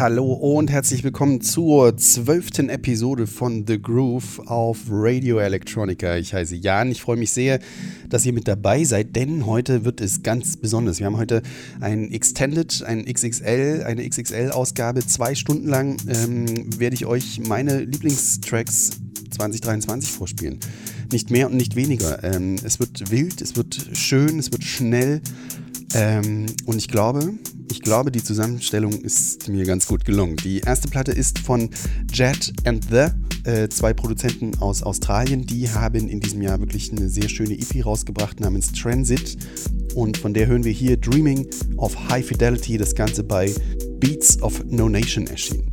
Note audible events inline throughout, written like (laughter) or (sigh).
Hallo und herzlich willkommen zur zwölften Episode von The Groove auf Radio Electronica. Ich heiße Jan, ich freue mich sehr, dass ihr mit dabei seid, denn heute wird es ganz besonders. Wir haben heute ein Extended, ein XXL, eine XXL-Ausgabe. Zwei Stunden lang ähm, werde ich euch meine Lieblingstracks 2023 vorspielen. Nicht mehr und nicht weniger. Ähm, es wird wild, es wird schön, es wird schnell. Ähm, und ich glaube, ich glaube, die Zusammenstellung ist mir ganz gut gelungen. Die erste Platte ist von Jet and The, äh, zwei Produzenten aus Australien. Die haben in diesem Jahr wirklich eine sehr schöne EP rausgebracht namens Transit. Und von der hören wir hier Dreaming of High Fidelity, das Ganze bei Beats of No Nation erschienen.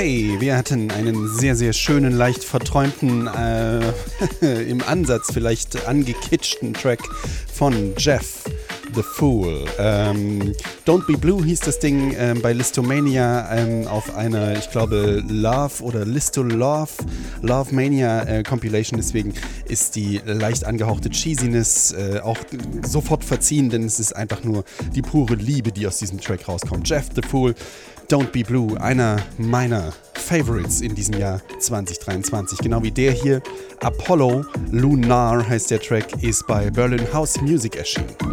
Okay, wir hatten einen sehr, sehr schönen, leicht verträumten, äh, (laughs) im Ansatz vielleicht angekitschten Track von Jeff the Fool. Ähm, Don't Be Blue hieß das Ding ähm, bei Listomania ähm, auf einer, ich glaube, Love oder Listo Love, Love Mania äh, Compilation. Deswegen ist die leicht angehauchte Cheesiness äh, auch sofort verziehen, denn es ist einfach nur die pure Liebe, die aus diesem Track rauskommt. Jeff the Fool Don't Be Blue, einer meiner Favorites in diesem Jahr 2023. Genau wie der hier. Apollo Lunar heißt der Track, ist bei Berlin House Music erschienen.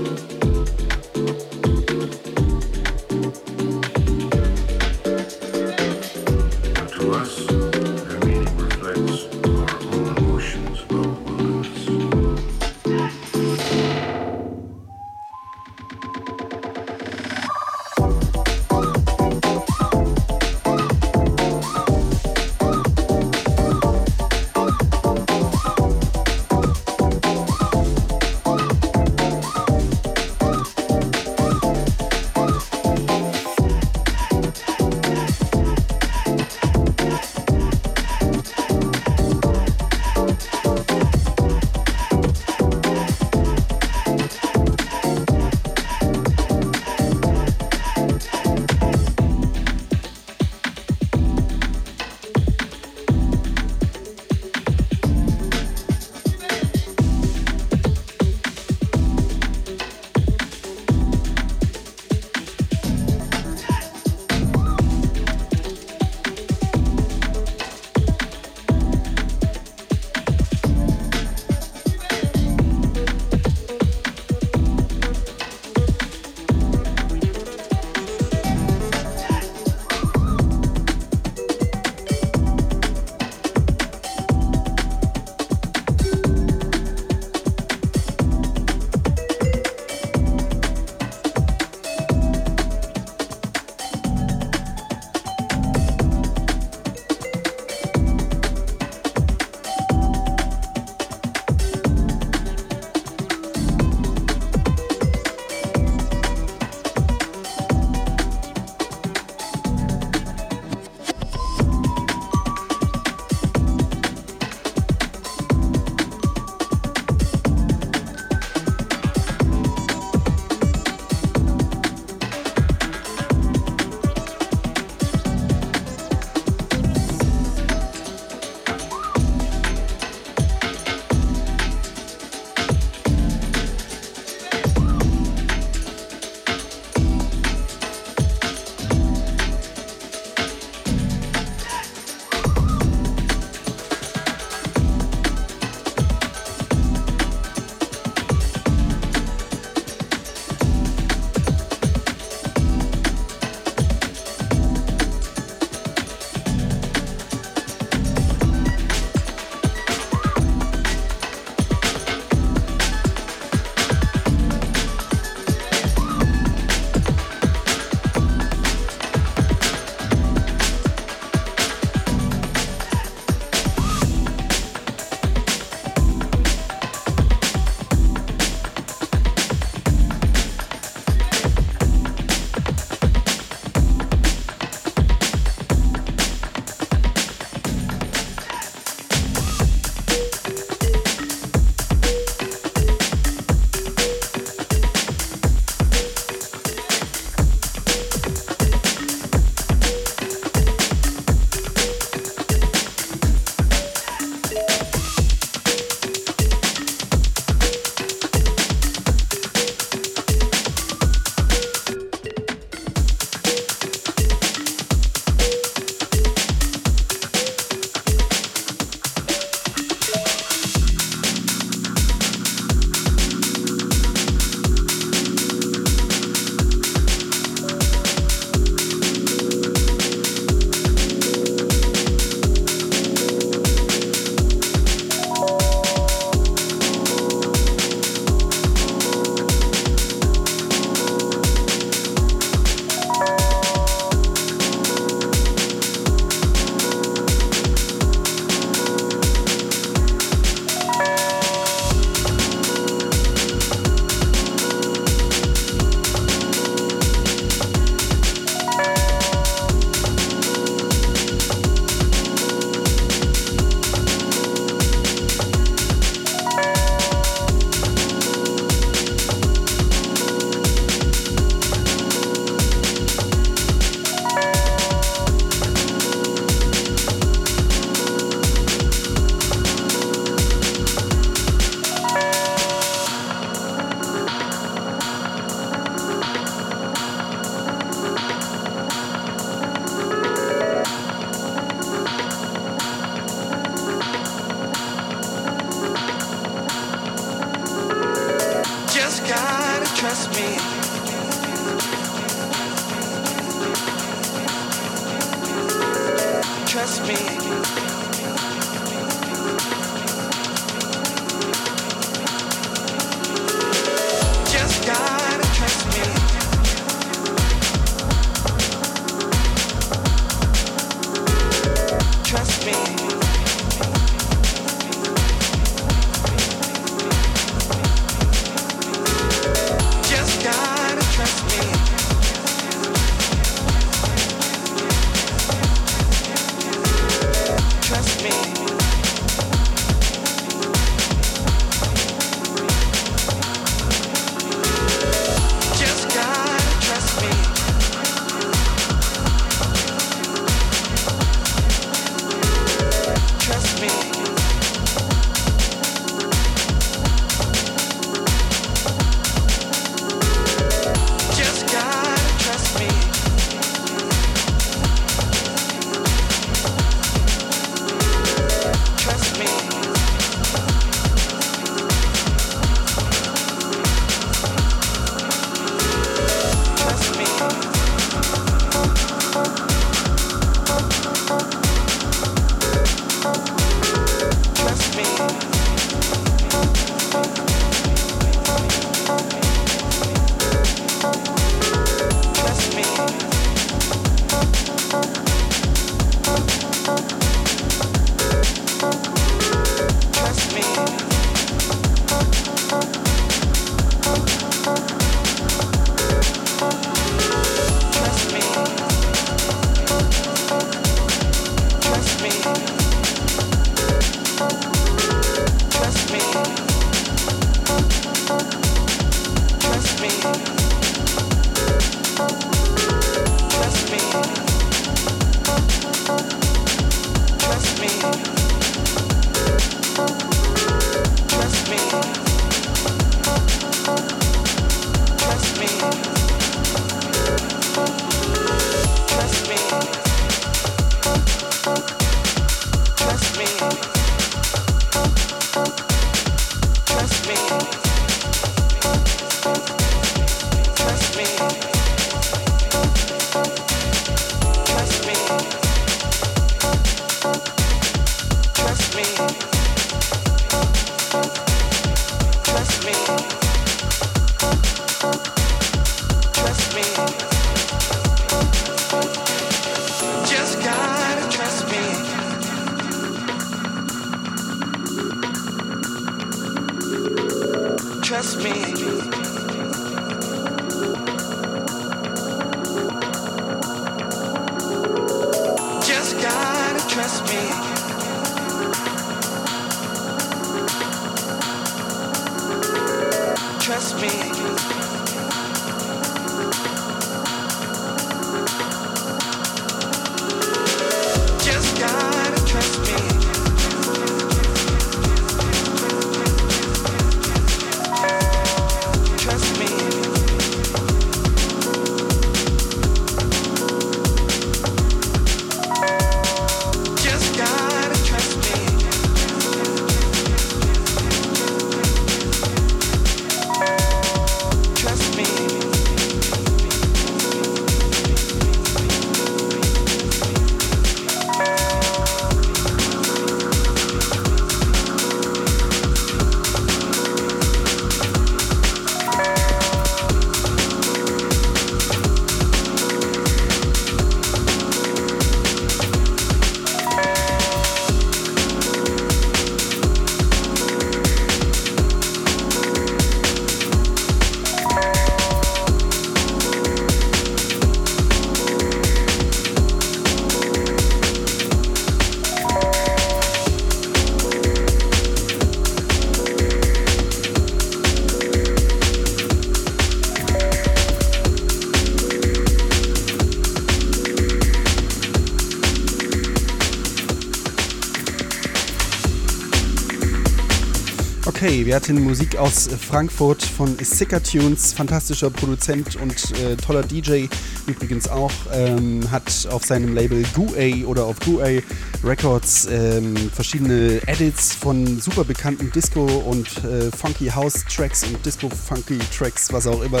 Wir hatten Musik aus Frankfurt von Sicker Tunes, fantastischer Produzent und äh, toller DJ übrigens auch, ähm, hat auf seinem Label Goo-A oder auf Goo-A Records ähm, verschiedene Edits von super bekannten Disco und äh, Funky House Tracks und Disco Funky Tracks, was auch immer,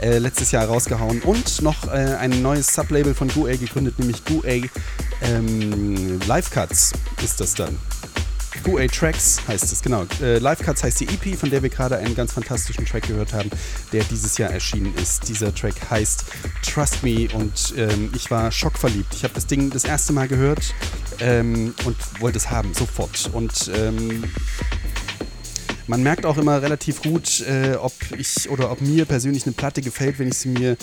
äh, letztes Jahr rausgehauen und noch äh, ein neues Sublabel von Goo-A gegründet, nämlich Goo-A ähm, Live Cuts ist das dann. QA Tracks heißt es, genau. Äh, Live Cuts heißt die EP, von der wir gerade einen ganz fantastischen Track gehört haben, der dieses Jahr erschienen ist. Dieser Track heißt Trust Me und ähm, ich war schockverliebt. Ich habe das Ding das erste Mal gehört ähm, und wollte es haben, sofort. Und ähm, man merkt auch immer relativ gut, äh, ob ich oder ob mir persönlich eine Platte gefällt, wenn ich sie mir,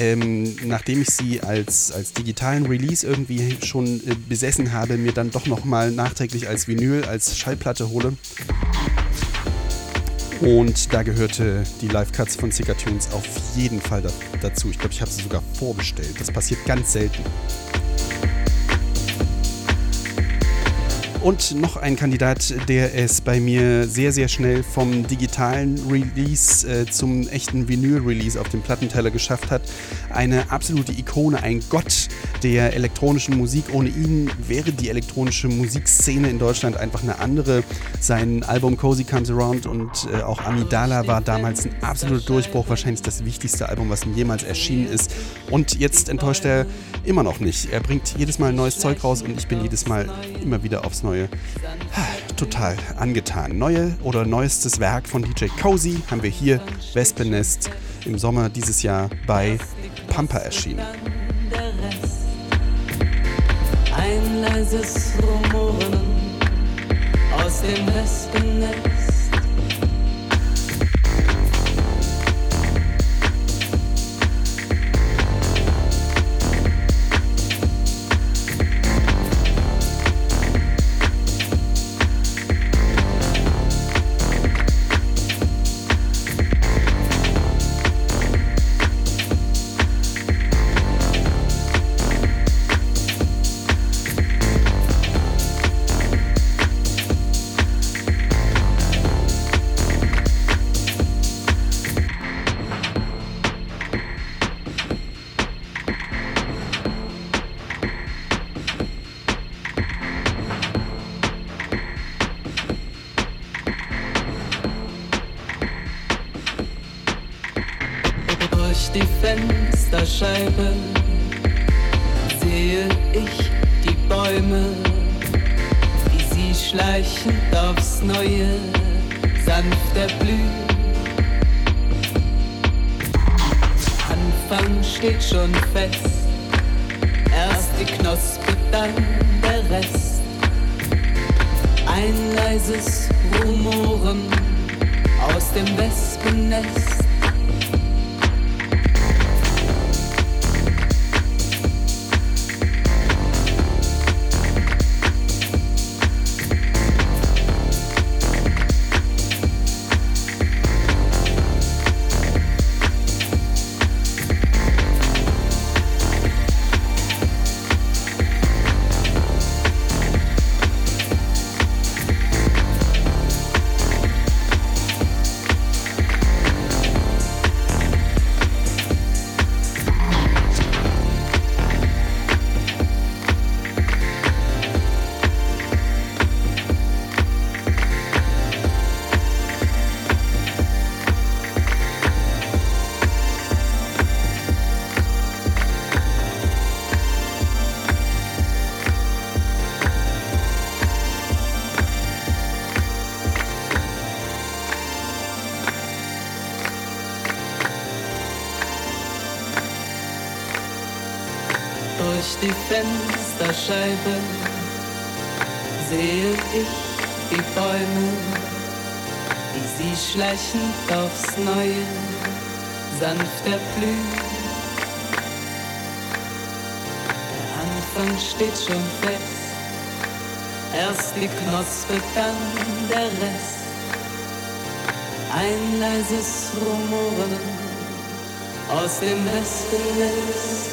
ähm, nachdem ich sie als, als digitalen Release irgendwie schon äh, besessen habe, mir dann doch nochmal nachträglich als Vinyl, als Schallplatte hole. Und da gehörte die Live-Cuts von Sicker Tunes auf jeden Fall da, dazu. Ich glaube, ich habe sie sogar vorbestellt. Das passiert ganz selten. Und noch ein Kandidat, der es bei mir sehr, sehr schnell vom digitalen Release äh, zum echten Vinyl-Release auf dem Plattenteller geschafft hat. Eine absolute Ikone, ein Gott der elektronischen Musik. Ohne ihn wäre die elektronische Musikszene in Deutschland einfach eine andere. Sein Album Cozy Comes Around und äh, auch Amidala war damals ein absoluter Durchbruch, wahrscheinlich das wichtigste Album, was ihm jemals erschienen ist. Und jetzt enttäuscht er immer noch nicht. Er bringt jedes Mal neues Zeug raus und ich bin jedes Mal immer wieder aufs Neue neue. Total angetan. Neue oder neuestes Werk von DJ Cozy haben wir hier, Wespennest, im Sommer dieses Jahr bei Pampa erschienen. Ein leises Rumoren aus dem Wespennest. Fensterscheibe sehe ich die Bäume, wie sie schleichend aufs Neue sanft erblühen. Anfang steht schon fest, erst die Knospe, dann der Rest. Ein leises Rumoren aus dem Wespennest. begann der Rest. Ein leises Rumoren aus dem Westen ist.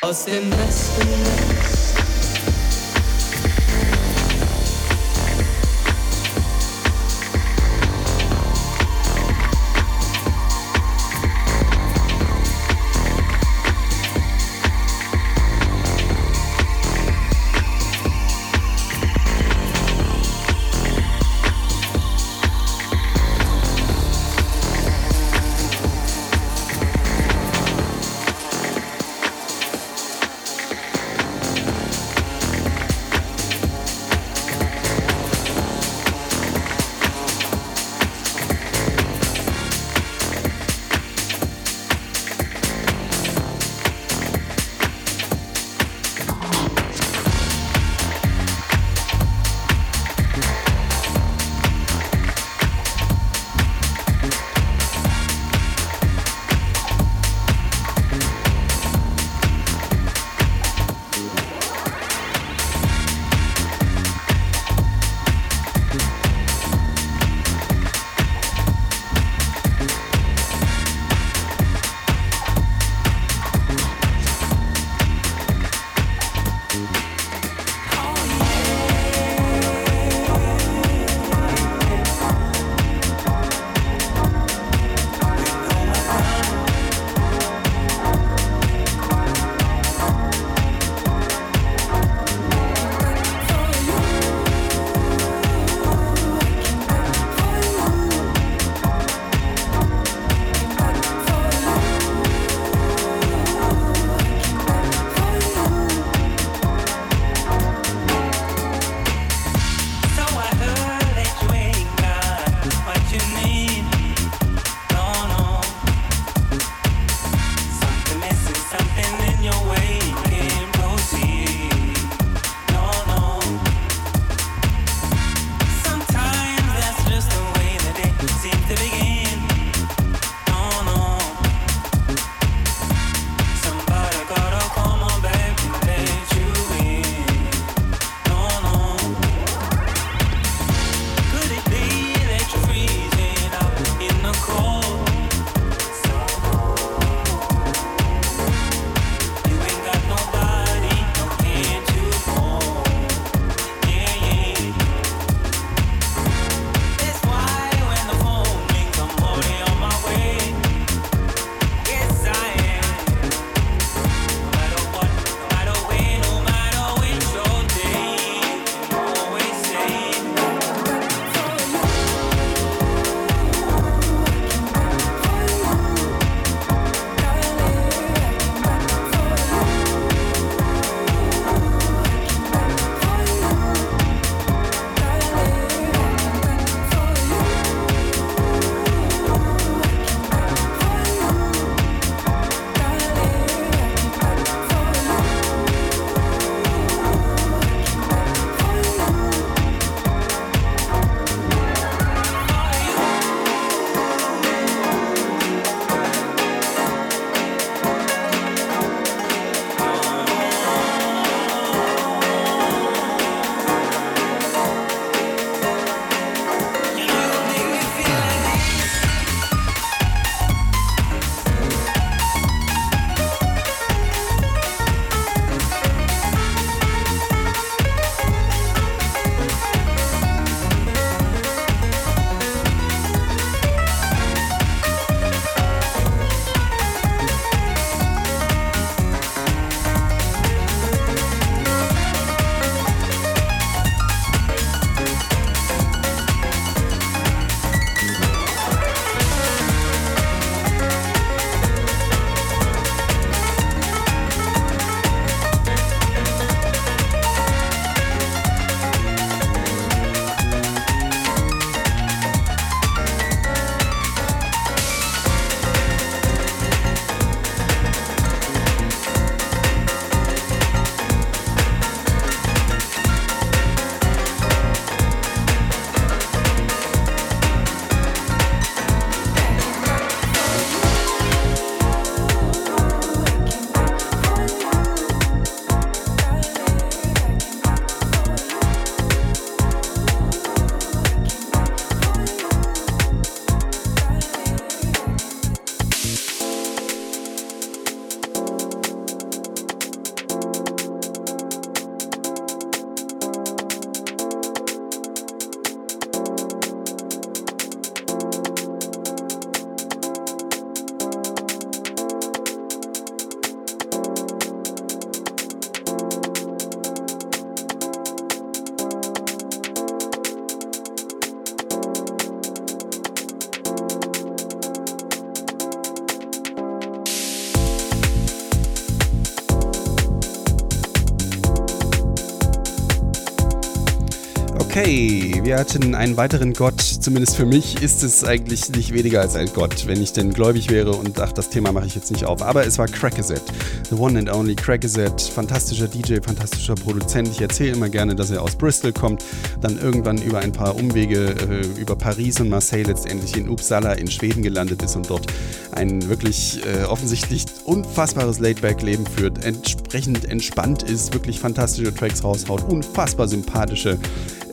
aus dem Westen Okay, wir hatten einen weiteren Gott. Zumindest für mich ist es eigentlich nicht weniger als ein Gott, wenn ich denn gläubig wäre und ach, das Thema mache ich jetzt nicht auf. Aber es war Crackerset. The one and only Crackerset. Fantastischer DJ, fantastischer Produzent. Ich erzähle immer gerne, dass er aus Bristol kommt, dann irgendwann über ein paar Umwege äh, über Paris und Marseille letztendlich in Uppsala in Schweden gelandet ist und dort ein wirklich äh, offensichtlich unfassbares Laidback-Leben führt, entsprechend entspannt ist, wirklich fantastische Tracks raushaut, unfassbar sympathische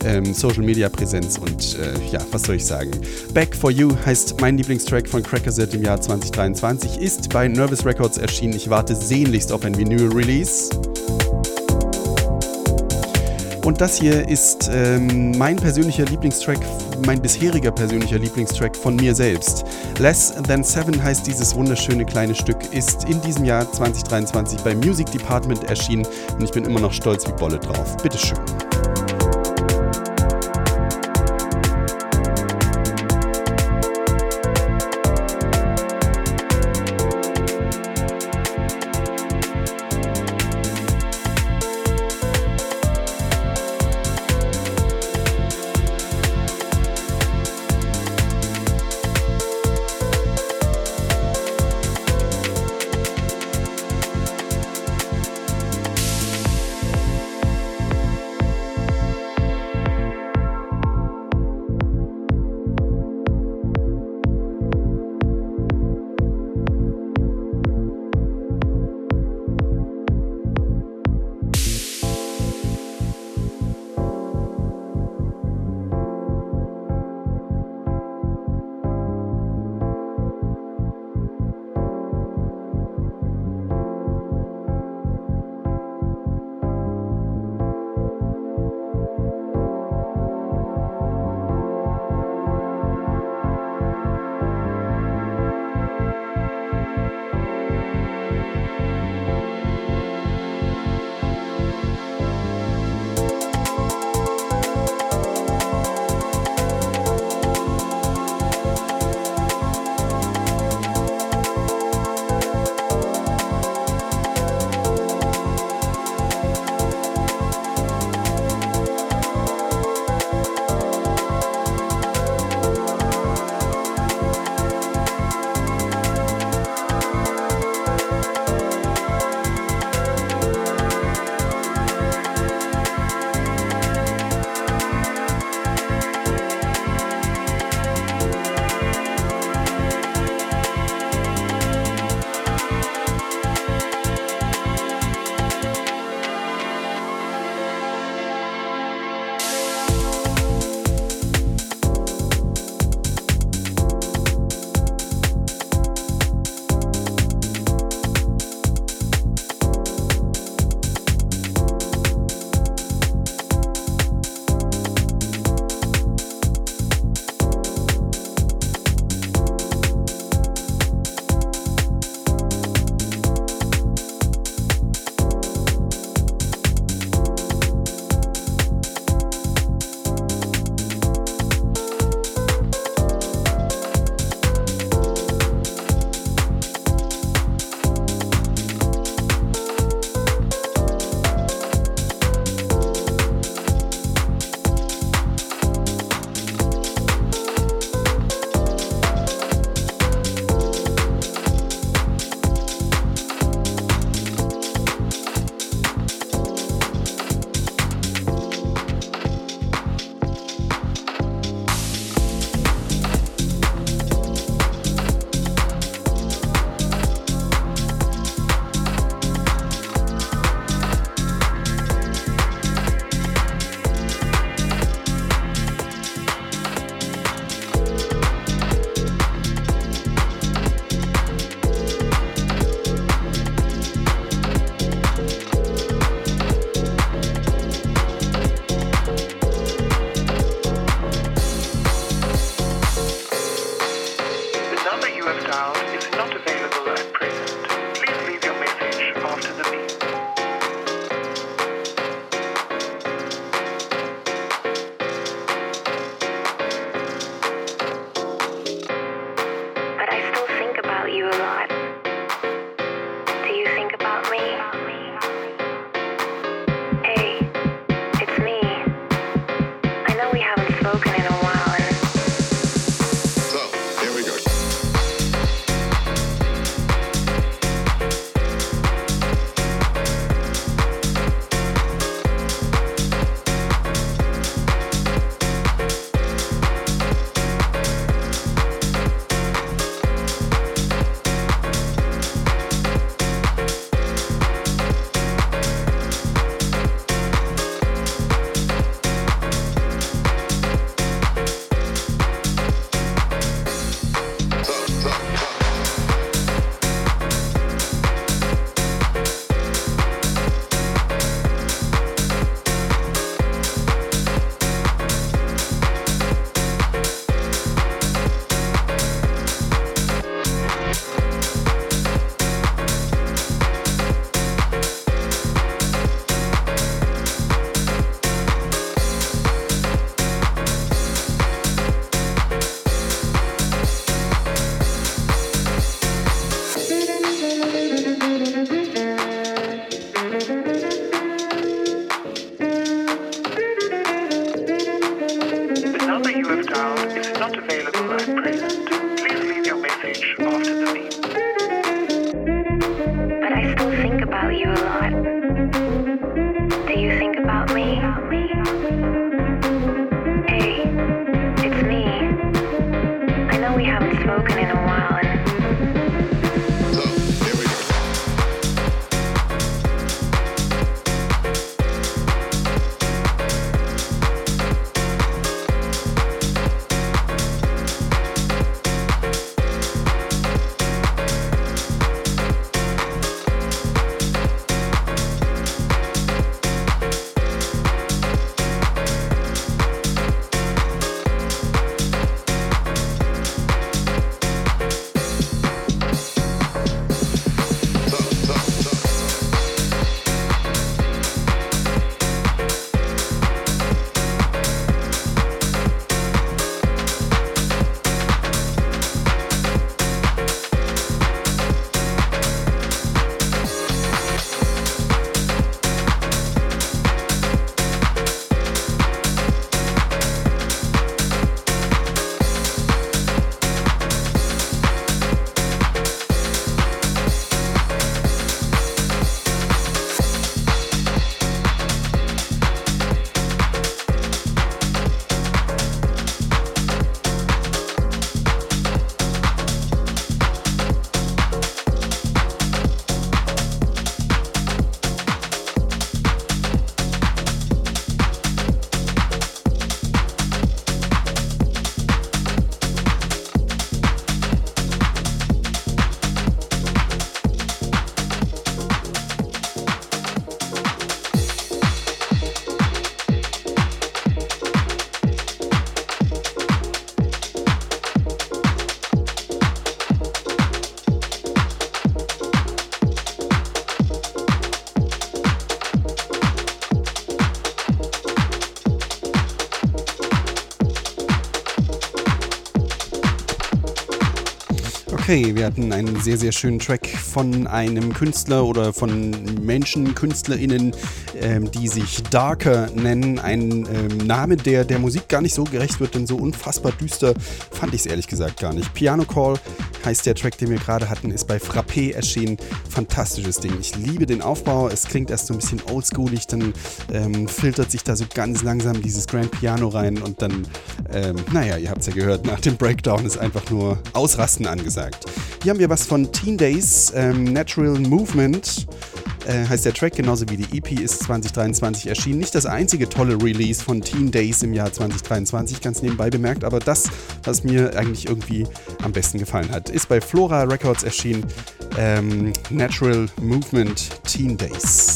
ähm, Social Media Präsenz und äh, ja, was soll ich sagen? Back for You heißt mein Lieblingstrack von Crackerset im Jahr 2023, ist bei Nervous Records erschienen. Ich warte sehnlichst auf ein Vinyl-Release. Und das hier ist ähm, mein persönlicher Lieblingstrack, mein bisheriger persönlicher Lieblingstrack von mir selbst. Less Than Seven heißt dieses wunderschöne kleine Stück, ist in diesem Jahr 2023 beim Music Department erschienen und ich bin immer noch stolz wie Bolle drauf. Bitteschön. Okay, wir hatten einen sehr, sehr schönen Track von einem Künstler oder von Menschen, KünstlerInnen, ähm, die sich Darker nennen. Ein ähm, Name, der der Musik gar nicht so gerecht wird, denn so unfassbar düster fand ich es ehrlich gesagt gar nicht. Piano Call heißt der Track, den wir gerade hatten, ist bei Frappé erschienen. Fantastisches Ding. Ich liebe den Aufbau. Es klingt erst so ein bisschen oldschoolig, dann ähm, filtert sich da so ganz langsam dieses Grand Piano rein und dann, ähm, naja, ihr habt es ja gehört, nach dem Breakdown ist einfach nur Ausrasten angesagt gesagt. Hier haben wir was von Teen Days, ähm, Natural Movement. Äh, heißt der Track, genauso wie die EP ist 2023 erschienen. Nicht das einzige tolle Release von Teen Days im Jahr 2023, ganz nebenbei bemerkt, aber das, was mir eigentlich irgendwie am besten gefallen hat, ist bei Flora Records erschienen. Ähm, Natural Movement Teen Days.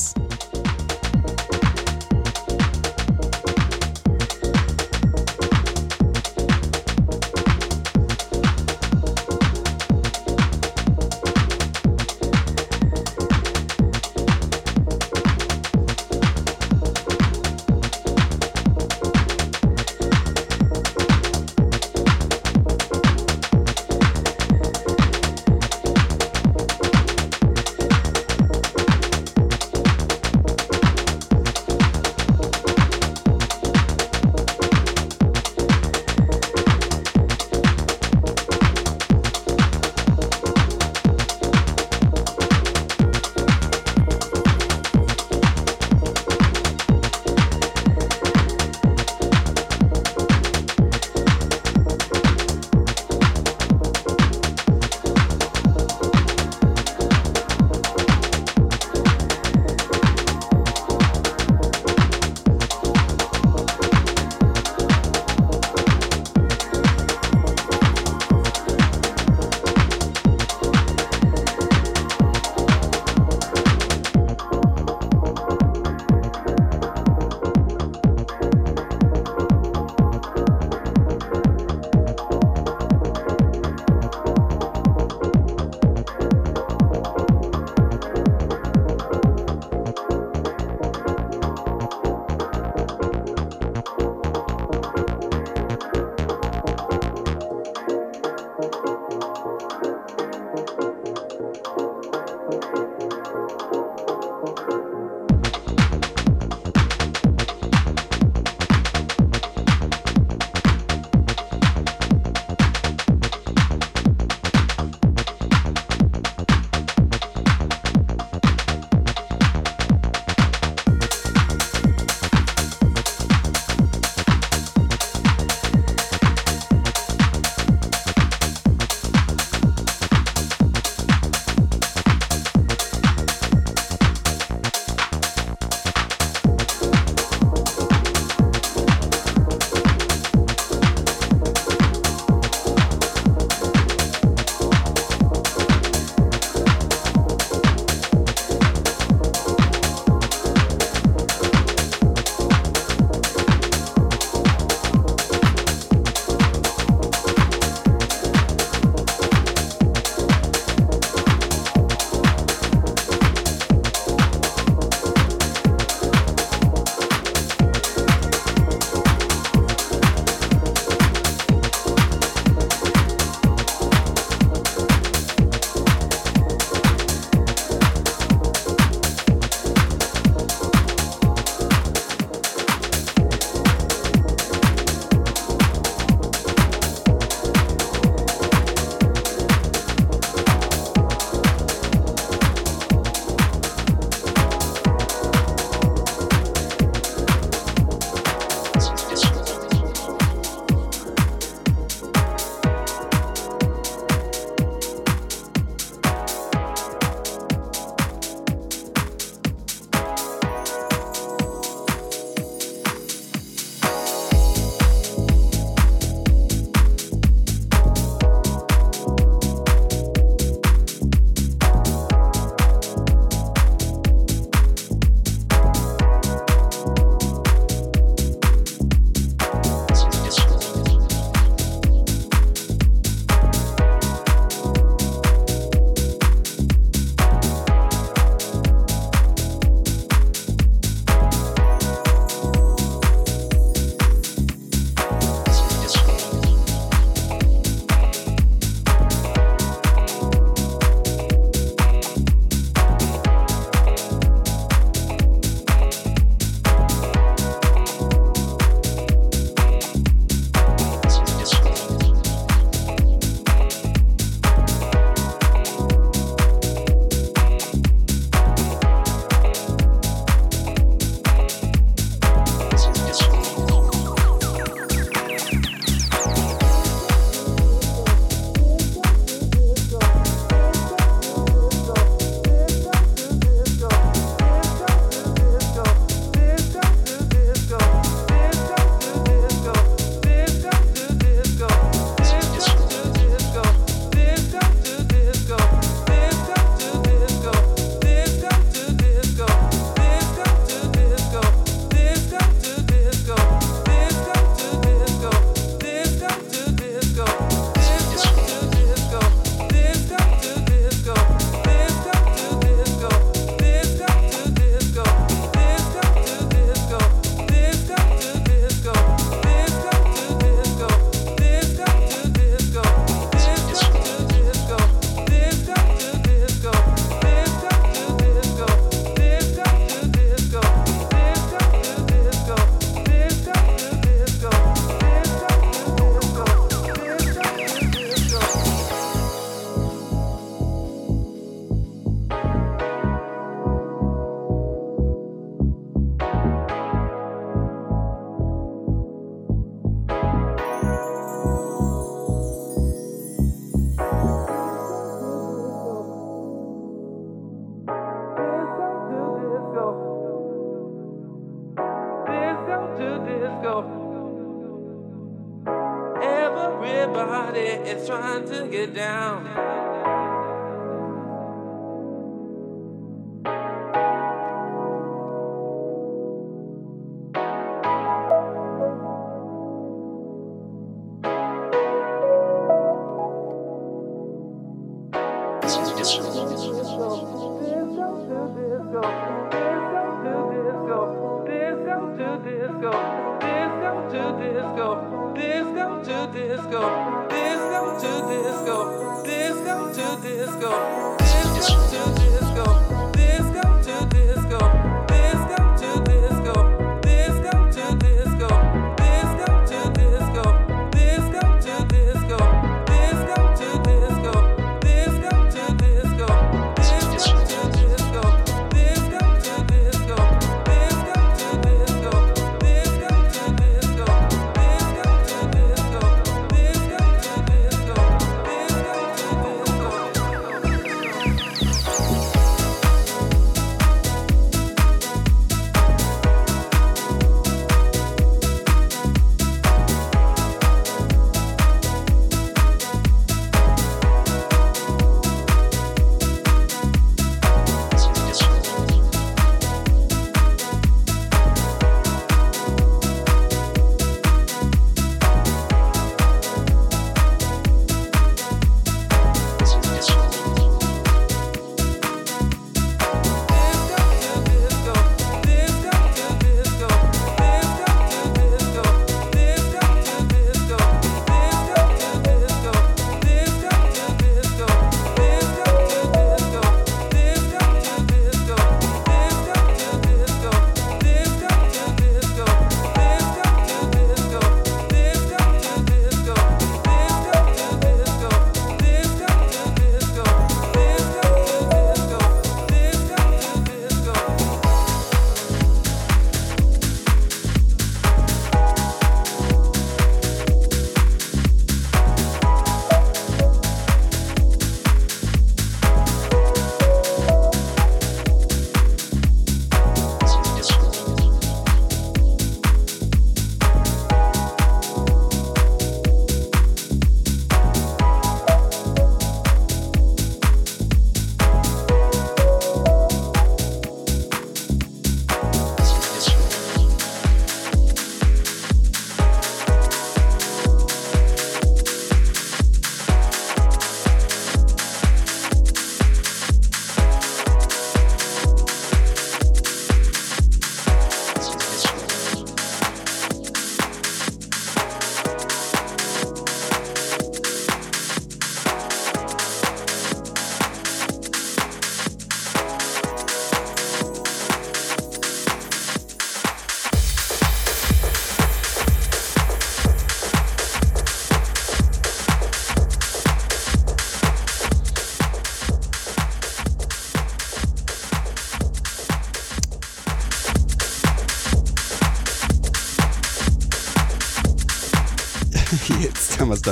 disco, disco to disco.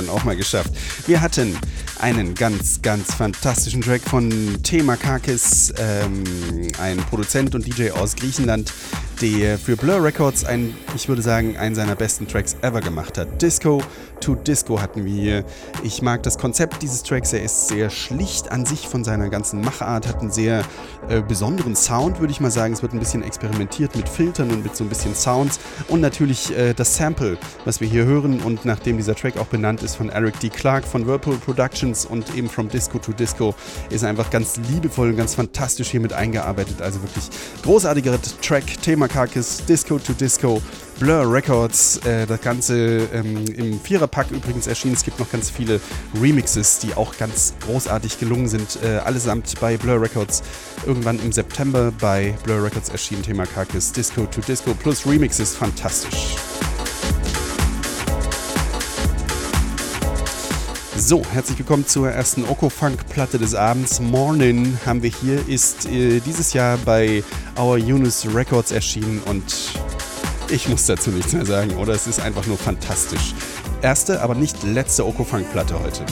Auch mal geschafft. Wir hatten einen ganz, ganz fantastischen Track von Thema Kakis, ähm, ein Produzent und DJ aus Griechenland, der für Blur Records ein, ich würde sagen, einen seiner besten Tracks ever gemacht hat. Disco to Disco hatten wir hier. Ich mag das Konzept dieses Tracks. Er ist sehr schlicht an sich von seiner ganzen Machart, hat einen sehr äh, besonderen Sound, würde ich mal sagen. Es wird ein bisschen experimentiert mit Filtern und mit so ein bisschen Sounds. Und natürlich äh, das Sample, was wir hier hören. Und nachdem dieser Track auch benannt ist von Eric D. Clark von Whirlpool Productions und eben From Disco to Disco, ist einfach ganz liebevoll und ganz fantastisch hier mit eingearbeitet. Also wirklich großartiger Track. Thema Carcass, Disco to Disco. Blur Records. Äh, das Ganze ähm, im Viererpack übrigens erschienen. Es gibt noch ganz viele Remixes, die auch ganz großartig gelungen sind. Äh, allesamt bei Blur Records. Irgendwann im September bei Blur Records erschienen. Thema Carcass Disco to Disco plus Remixes. Fantastisch. So, herzlich willkommen zur ersten Oko-Funk-Platte des Abends. Morning haben wir hier, ist äh, dieses Jahr bei Our Eunice Records erschienen und ich muss dazu nichts mehr sagen, oder? Es ist einfach nur fantastisch. Erste, aber nicht letzte Okofunk-Platte heute.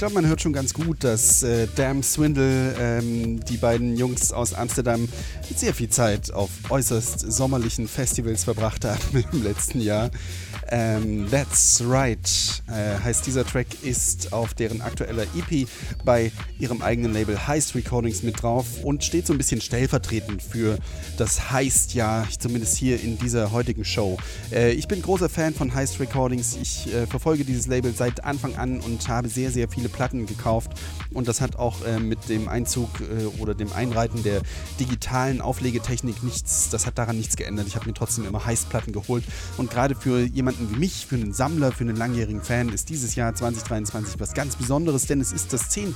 Glaube, man hört schon ganz gut, dass äh, Damn Swindle, ähm, die beiden Jungs aus Amsterdam, sehr viel Zeit auf äußerst sommerlichen Festivals verbracht haben (laughs) im letzten Jahr. Ähm, That's Right äh, heißt dieser Track, ist auf deren aktueller EP bei ihrem eigenen Label Heist Recordings mit drauf und steht so ein bisschen stellvertretend für das Heist-Jahr, zumindest hier in dieser heutigen Show. Äh, ich bin großer Fan von Heist Recordings. Ich äh, verfolge dieses Label seit Anfang an und habe sehr, sehr viele Platten gekauft und das hat auch äh, mit dem Einzug äh, oder dem Einreiten der digitalen Auflegetechnik nichts, das hat daran nichts geändert. Ich habe mir trotzdem immer Heist-Platten geholt und gerade für jemanden wie mich, für einen Sammler, für einen langjährigen Fan, ist dieses Jahr 2023 was ganz Besonderes, denn es ist das, zehn,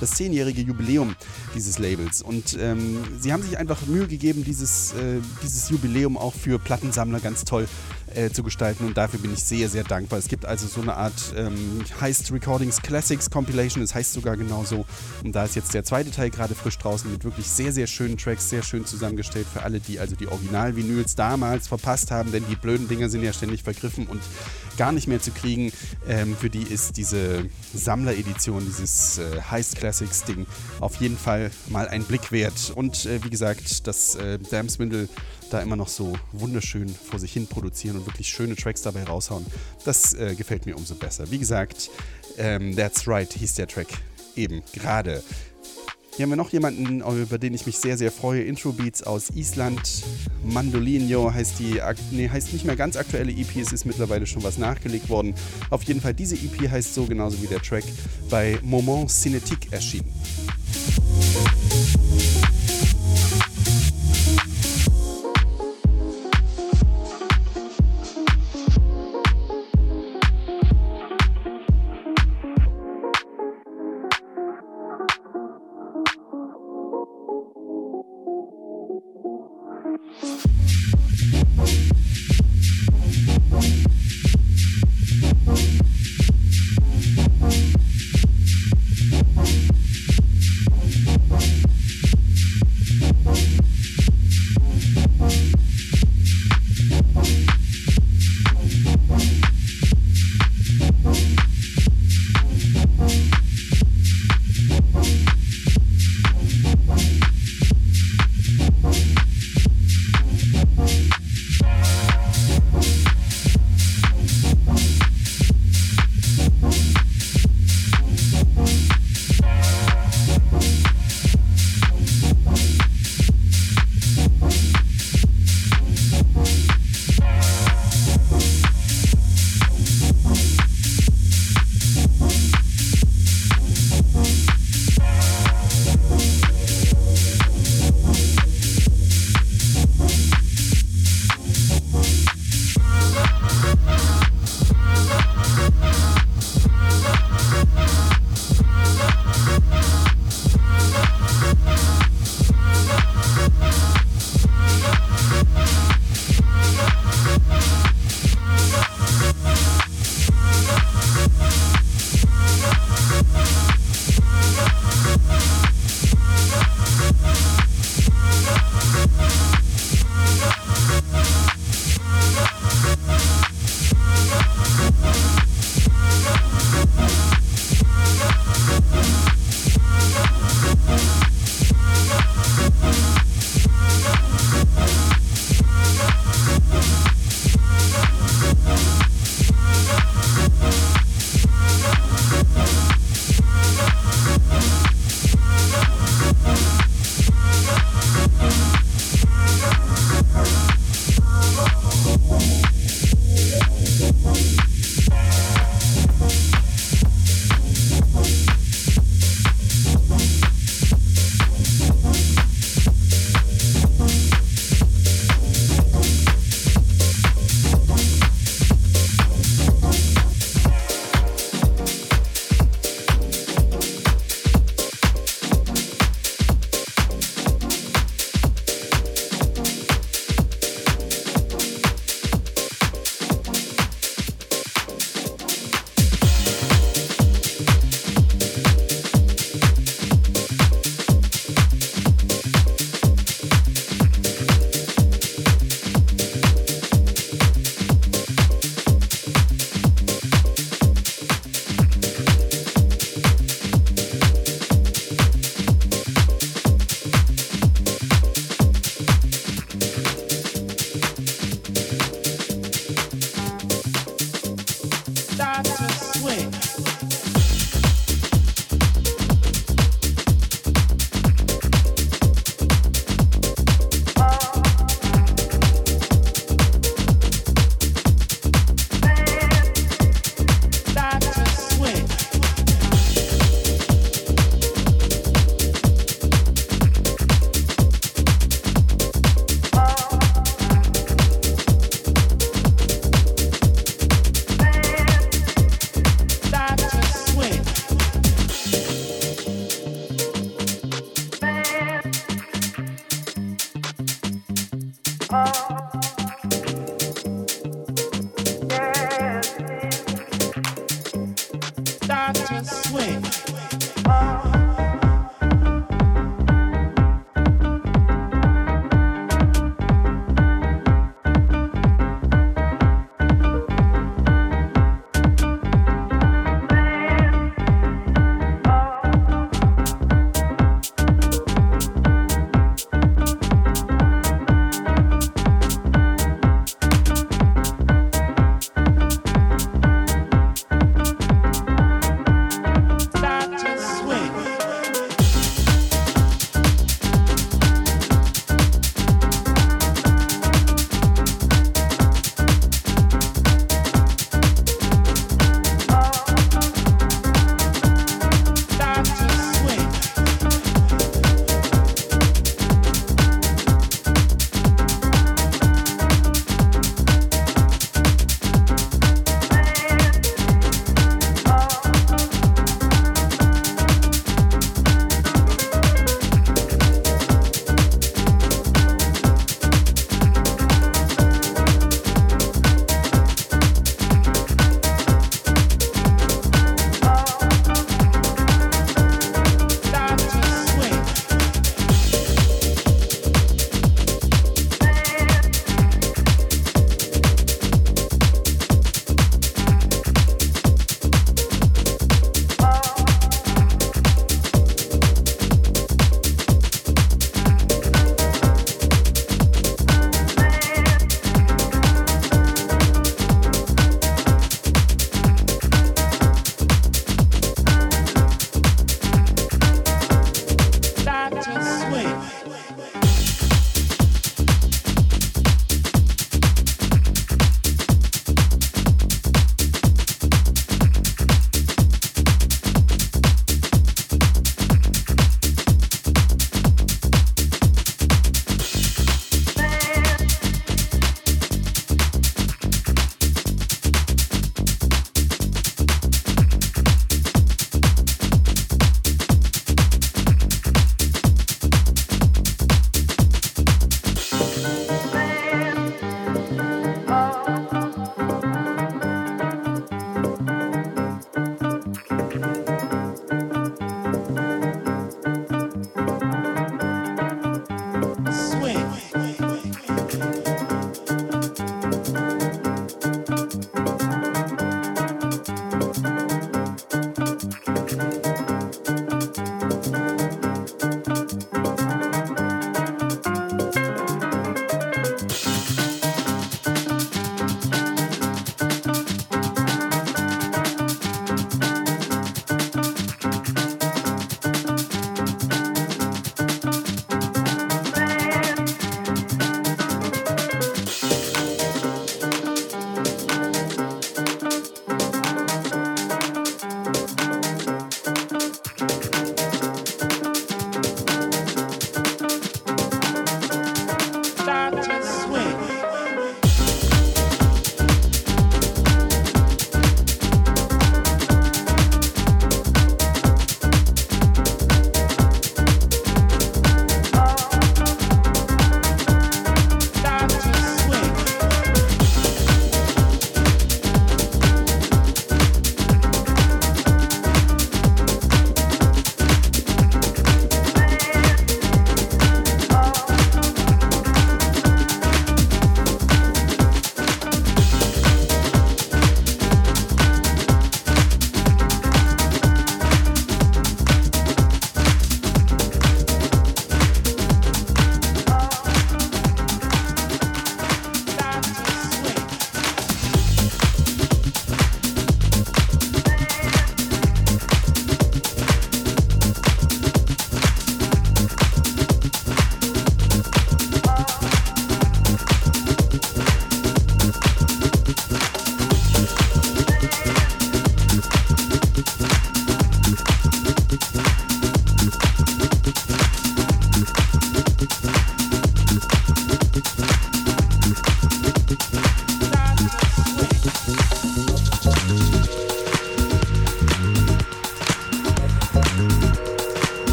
das zehnjährige Jubiläum dieses Labels. Und ähm, sie haben sich einfach Mühe gegeben, dieses, äh, dieses Jubiläum auch für Plattensammler ganz toll äh, zu gestalten und dafür bin ich sehr, sehr dankbar. Es gibt also so eine Art, ähm, heißt Recordings Classics Compilation, es heißt sogar genauso. Und da ist jetzt der zweite Teil gerade frisch draußen mit wirklich sehr, sehr schönen Tracks, sehr schön zusammengestellt für alle, die also die Original-Vinyls damals verpasst haben, denn die blöden Dinger sind ja ständig vergriffen und gar nicht mehr zu kriegen. Ähm, für die ist diese Sammleredition, dieses äh, Heist Classics Ding auf jeden Fall mal ein Blick wert. Und äh, wie gesagt, das äh, Damn Swindle da immer noch so wunderschön vor sich hin produzieren und wirklich schöne Tracks dabei raushauen. Das äh, gefällt mir umso besser. Wie gesagt, ähm, That's Right hieß der Track eben gerade. Hier haben wir noch jemanden, über den ich mich sehr, sehr freue. Intro Beats aus Island. Mandolinho heißt die, nee, heißt nicht mehr ganz aktuelle EP, es ist mittlerweile schon was nachgelegt worden. Auf jeden Fall, diese EP heißt so, genauso wie der Track bei Moment Cinetique erschienen.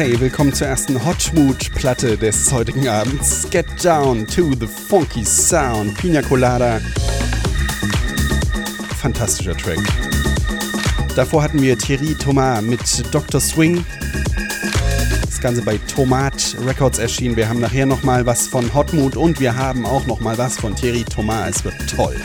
Okay, willkommen zur ersten Hotschmooch-Platte des heutigen Abends. Get down to the funky sound. Pina Colada. Fantastischer Track. Davor hatten wir Thierry Thomas mit Dr. Swing. Das Ganze bei Tomat Records erschienen. Wir haben nachher nochmal was von Hotmood und wir haben auch nochmal was von Thierry Thomas. Es wird toll.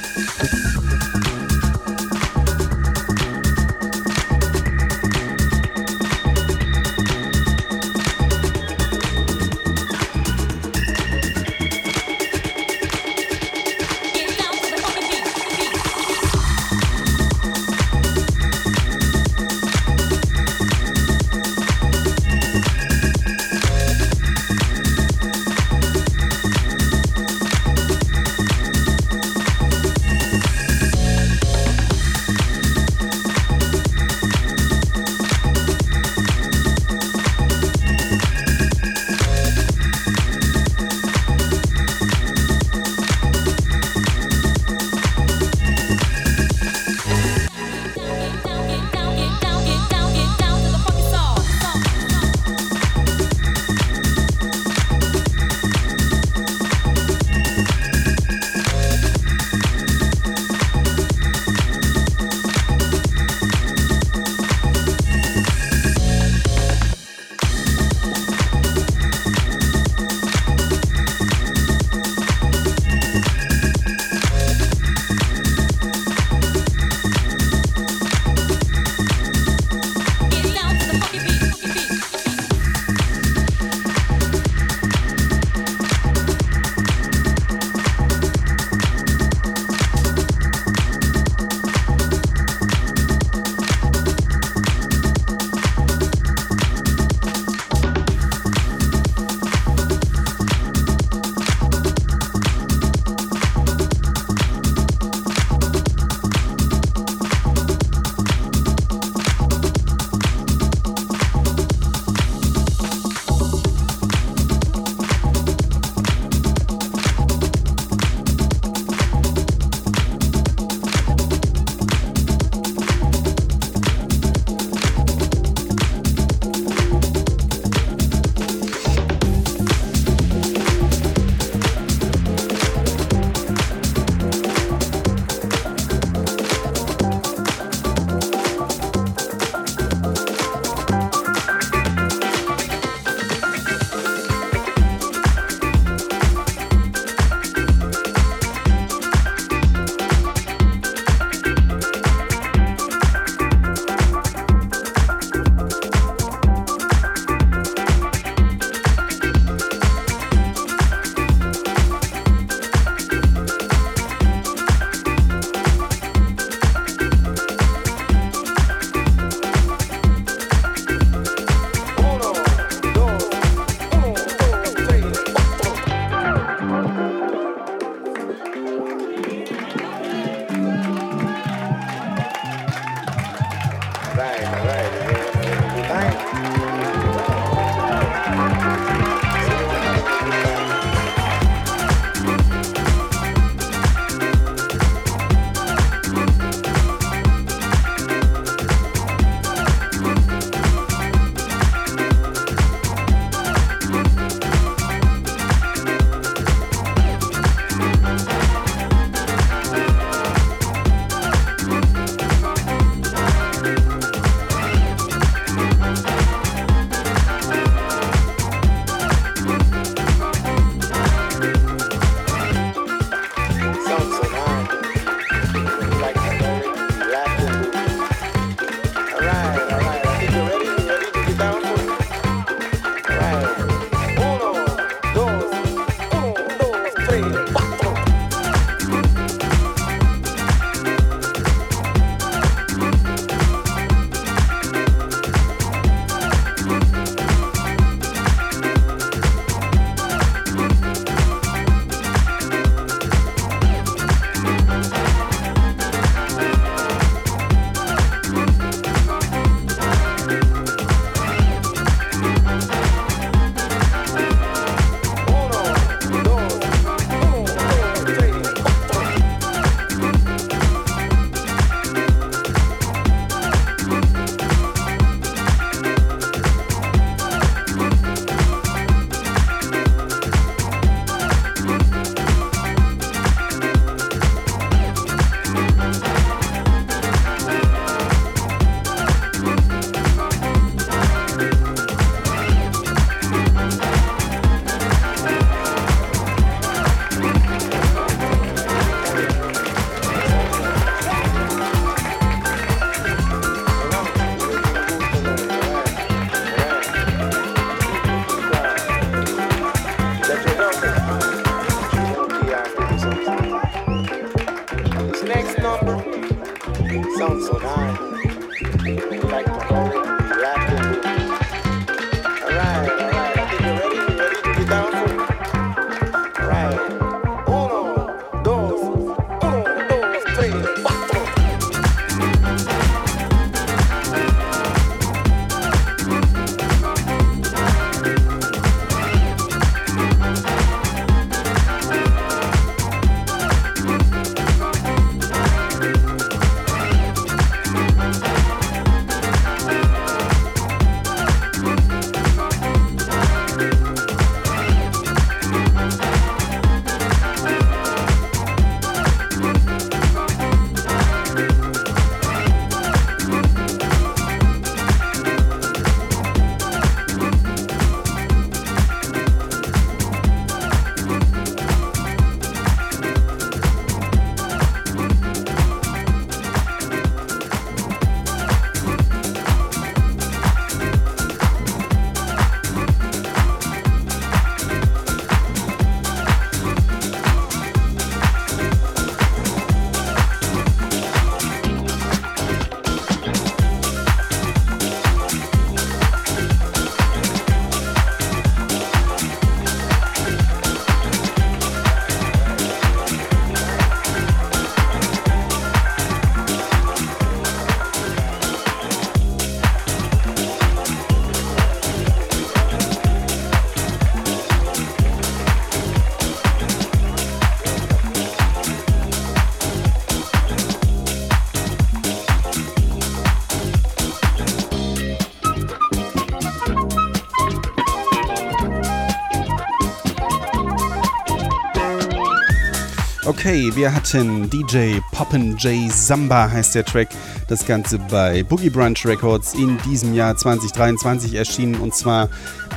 Okay, wir hatten DJ Poppin' J Samba heißt der Track. Das Ganze bei Boogie Brunch Records in diesem Jahr 2023 erschienen und zwar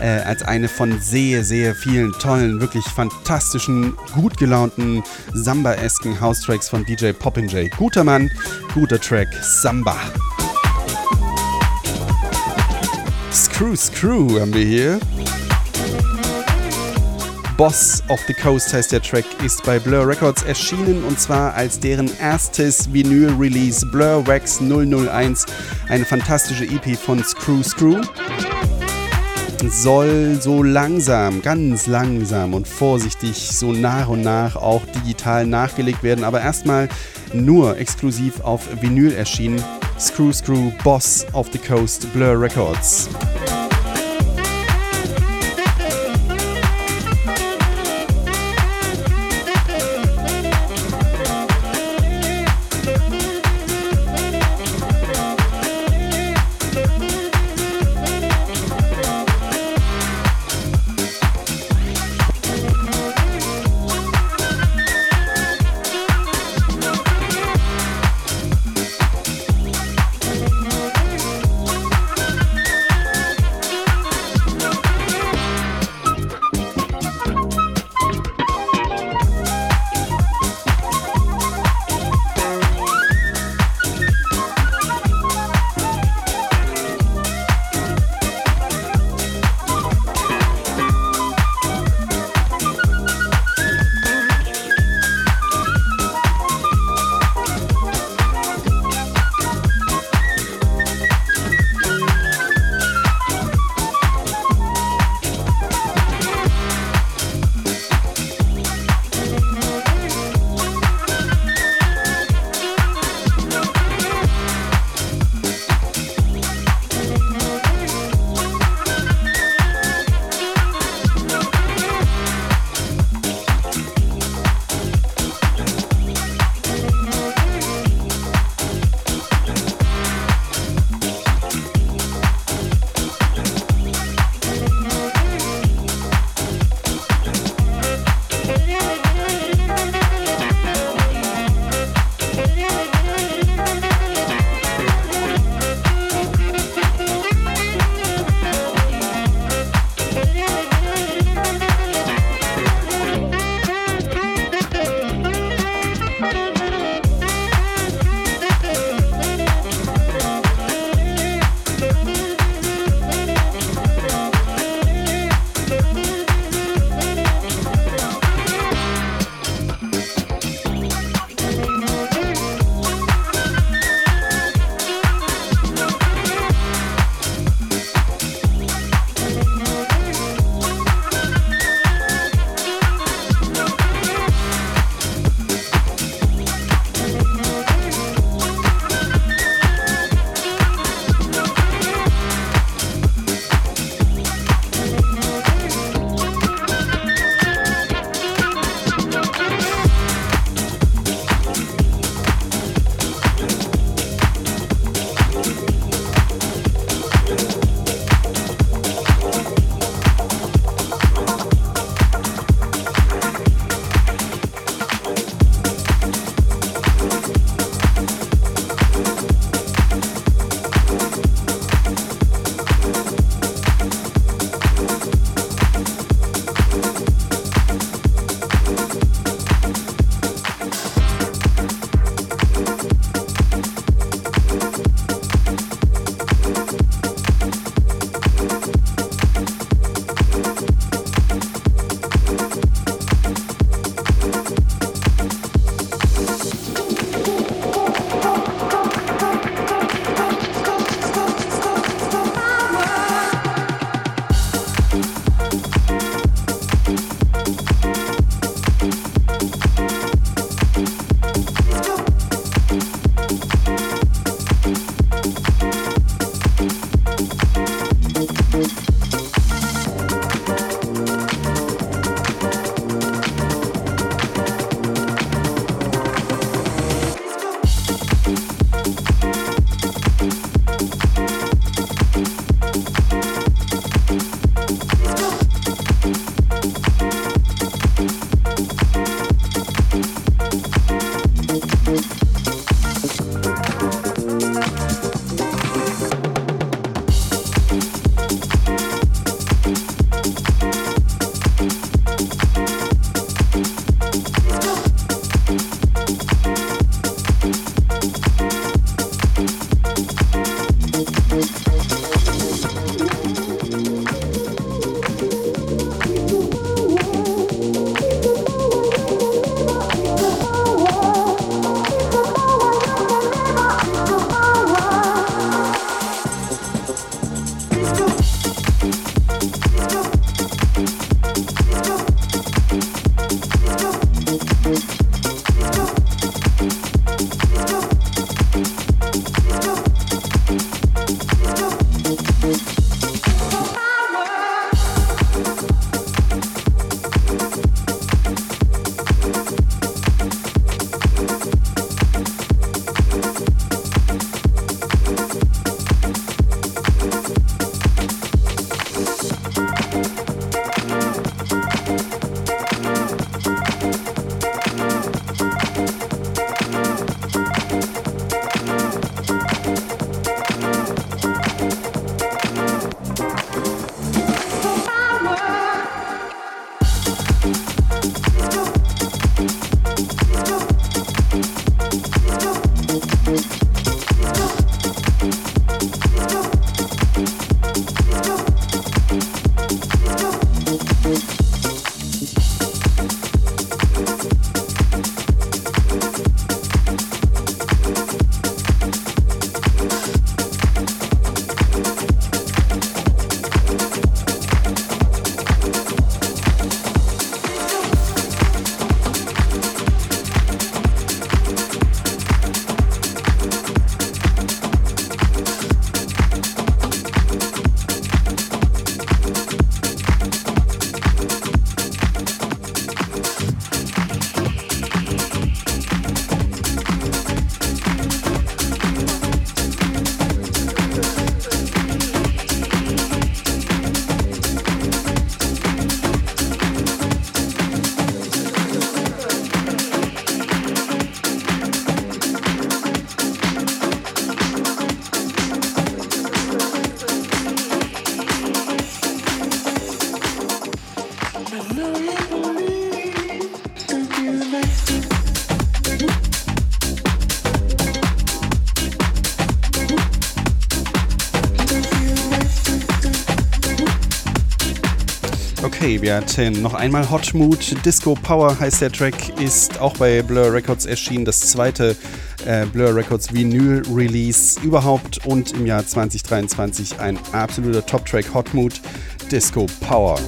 äh, als eine von sehr, sehr vielen tollen, wirklich fantastischen, gut gelaunten Samba-esken House-Tracks von DJ Poppin' J. Guter Mann, guter Track, Samba. Screw Screw haben wir hier. Boss of the Coast heißt der Track, ist bei Blur Records erschienen und zwar als deren erstes Vinyl-Release Blur Wax 001, eine fantastische EP von Screw Screw. Soll so langsam, ganz langsam und vorsichtig so nach und nach auch digital nachgelegt werden, aber erstmal nur exklusiv auf Vinyl erschienen. Screw Screw Boss of the Coast Blur Records. Wir hatten noch einmal Hot Mood. Disco Power heißt der Track, ist auch bei Blur Records erschienen. Das zweite äh, Blur Records Vinyl Release überhaupt und im Jahr 2023 ein absoluter Top-Track Hot Mood Disco Power.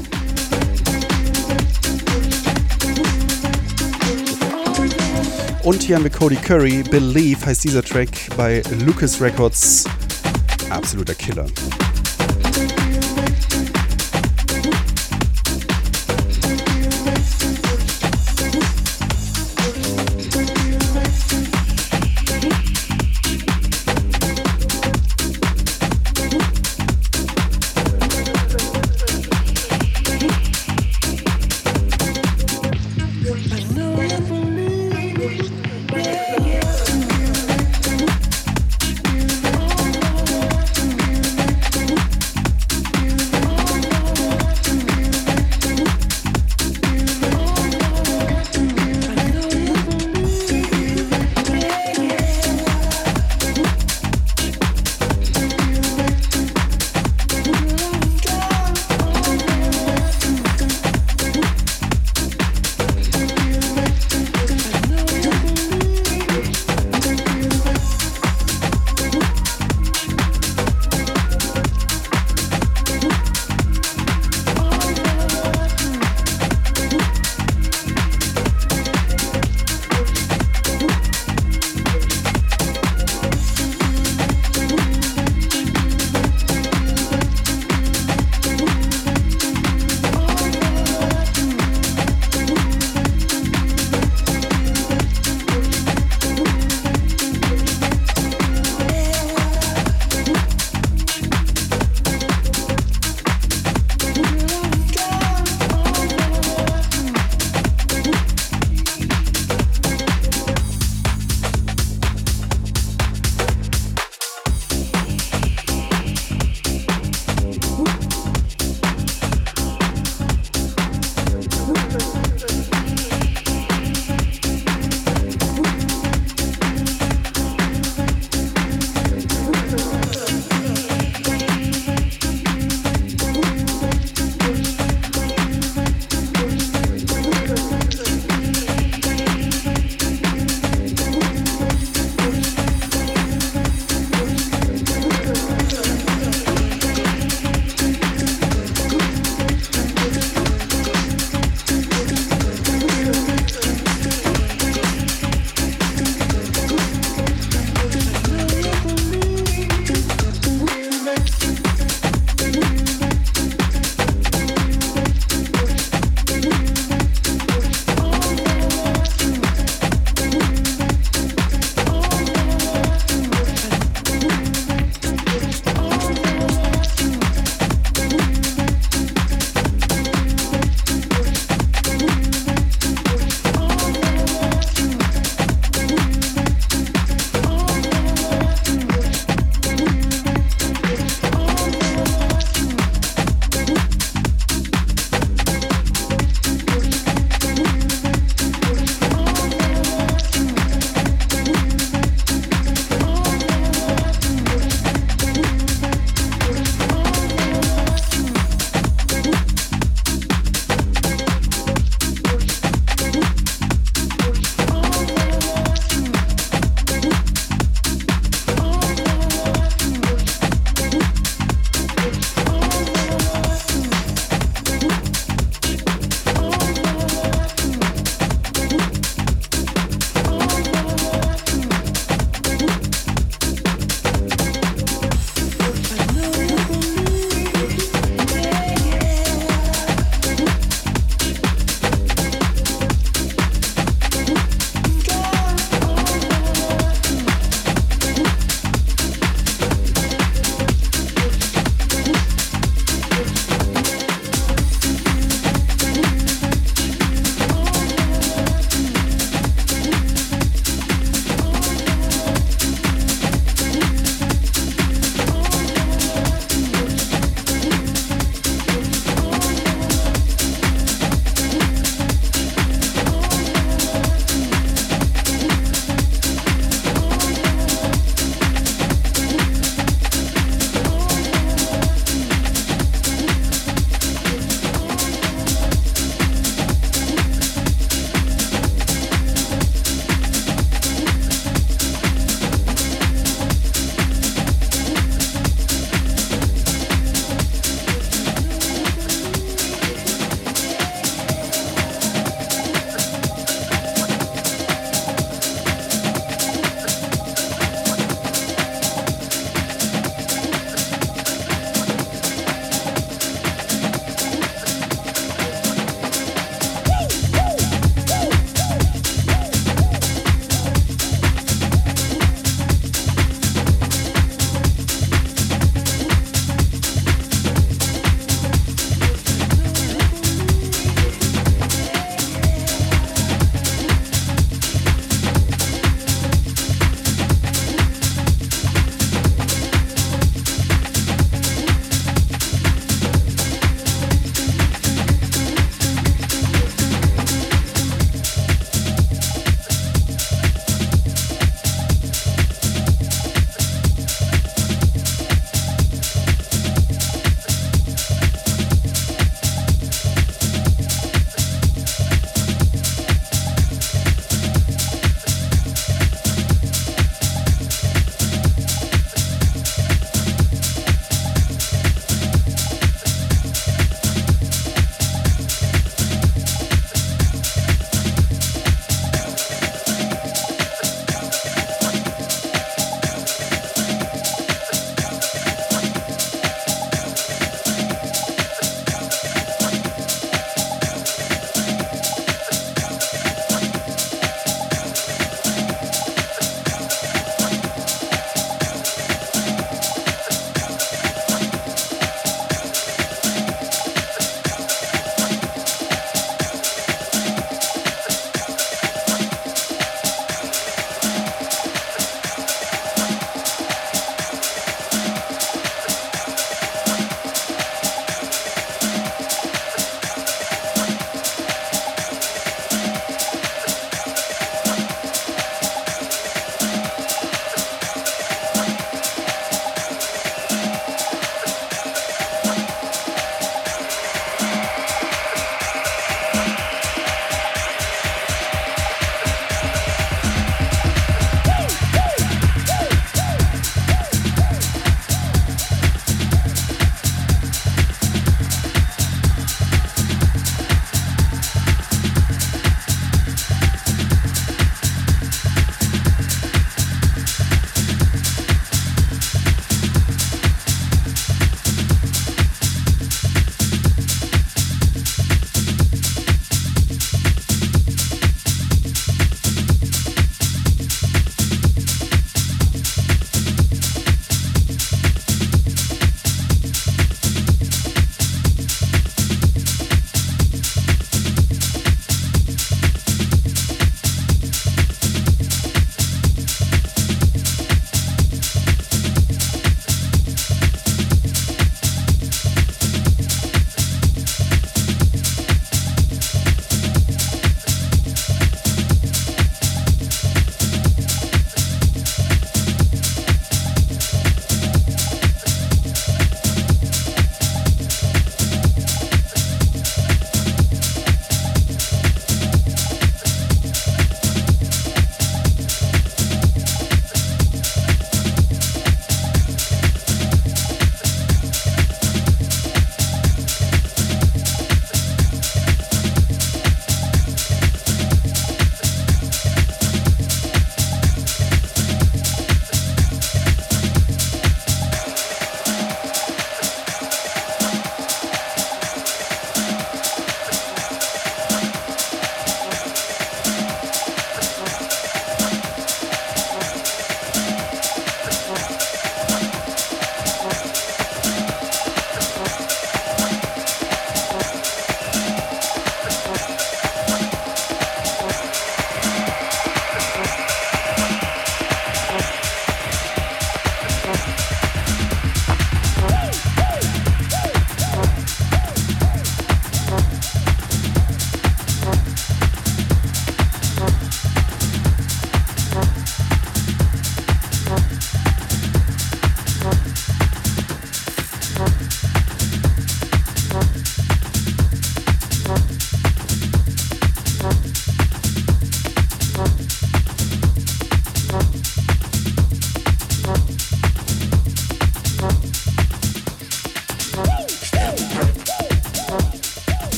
Und hier haben wir Cody Curry. Believe heißt dieser Track bei Lucas Records. Absoluter Killer.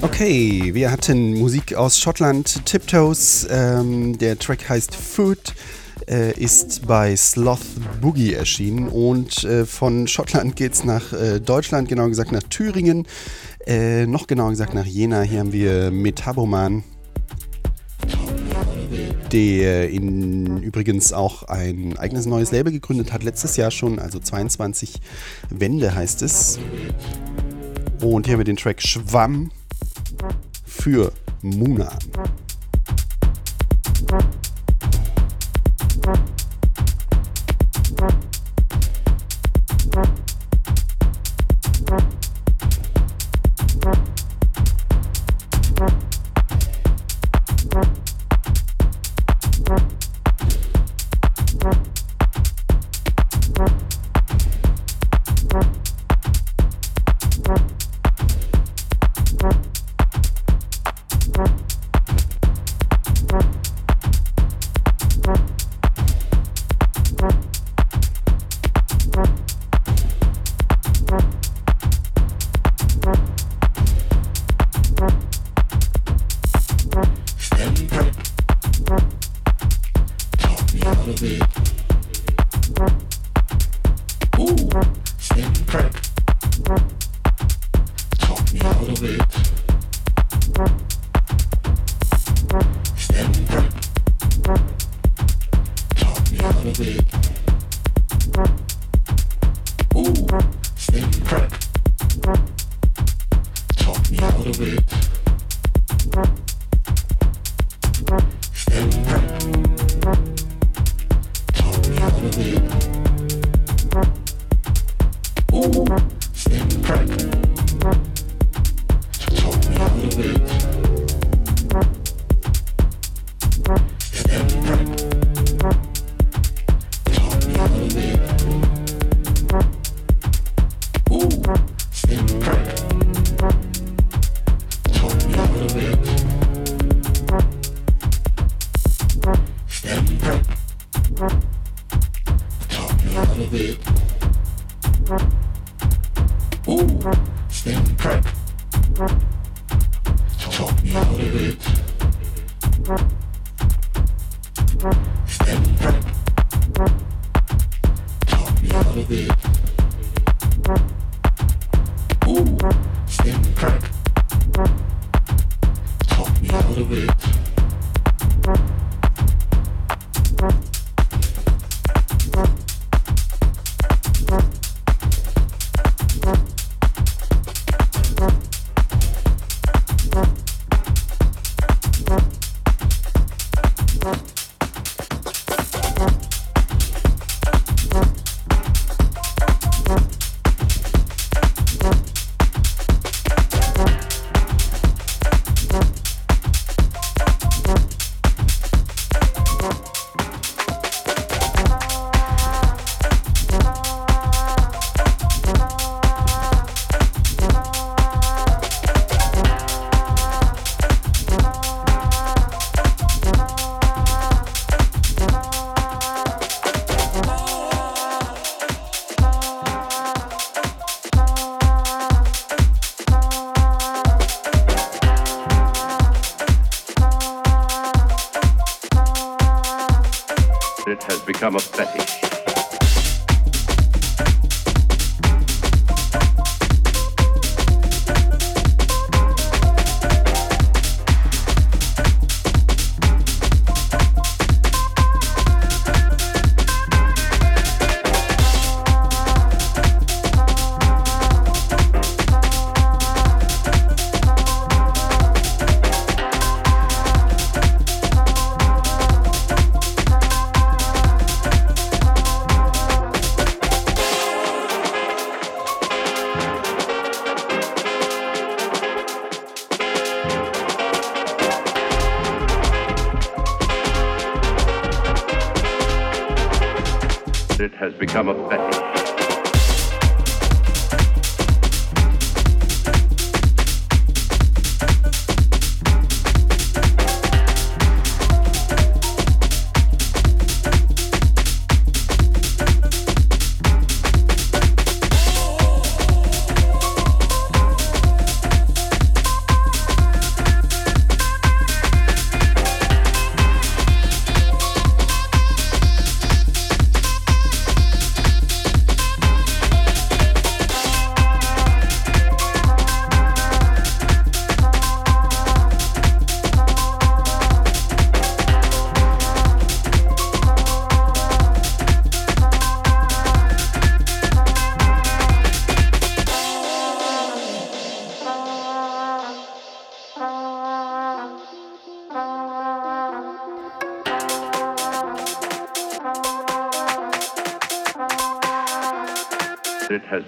Okay, wir hatten Musik aus Schottland, Tiptoes, ähm, der Track heißt Food äh, ist bei Sloth Boogie erschienen und äh, von Schottland geht es nach äh, Deutschland, genauer gesagt nach Thüringen, äh, noch genauer gesagt nach Jena. Hier haben wir Metaboman, der in, übrigens auch ein eigenes neues Label gegründet hat, letztes Jahr schon, also 22 Wände heißt es. Und hier haben wir den Track Schwamm für Muna.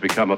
Become a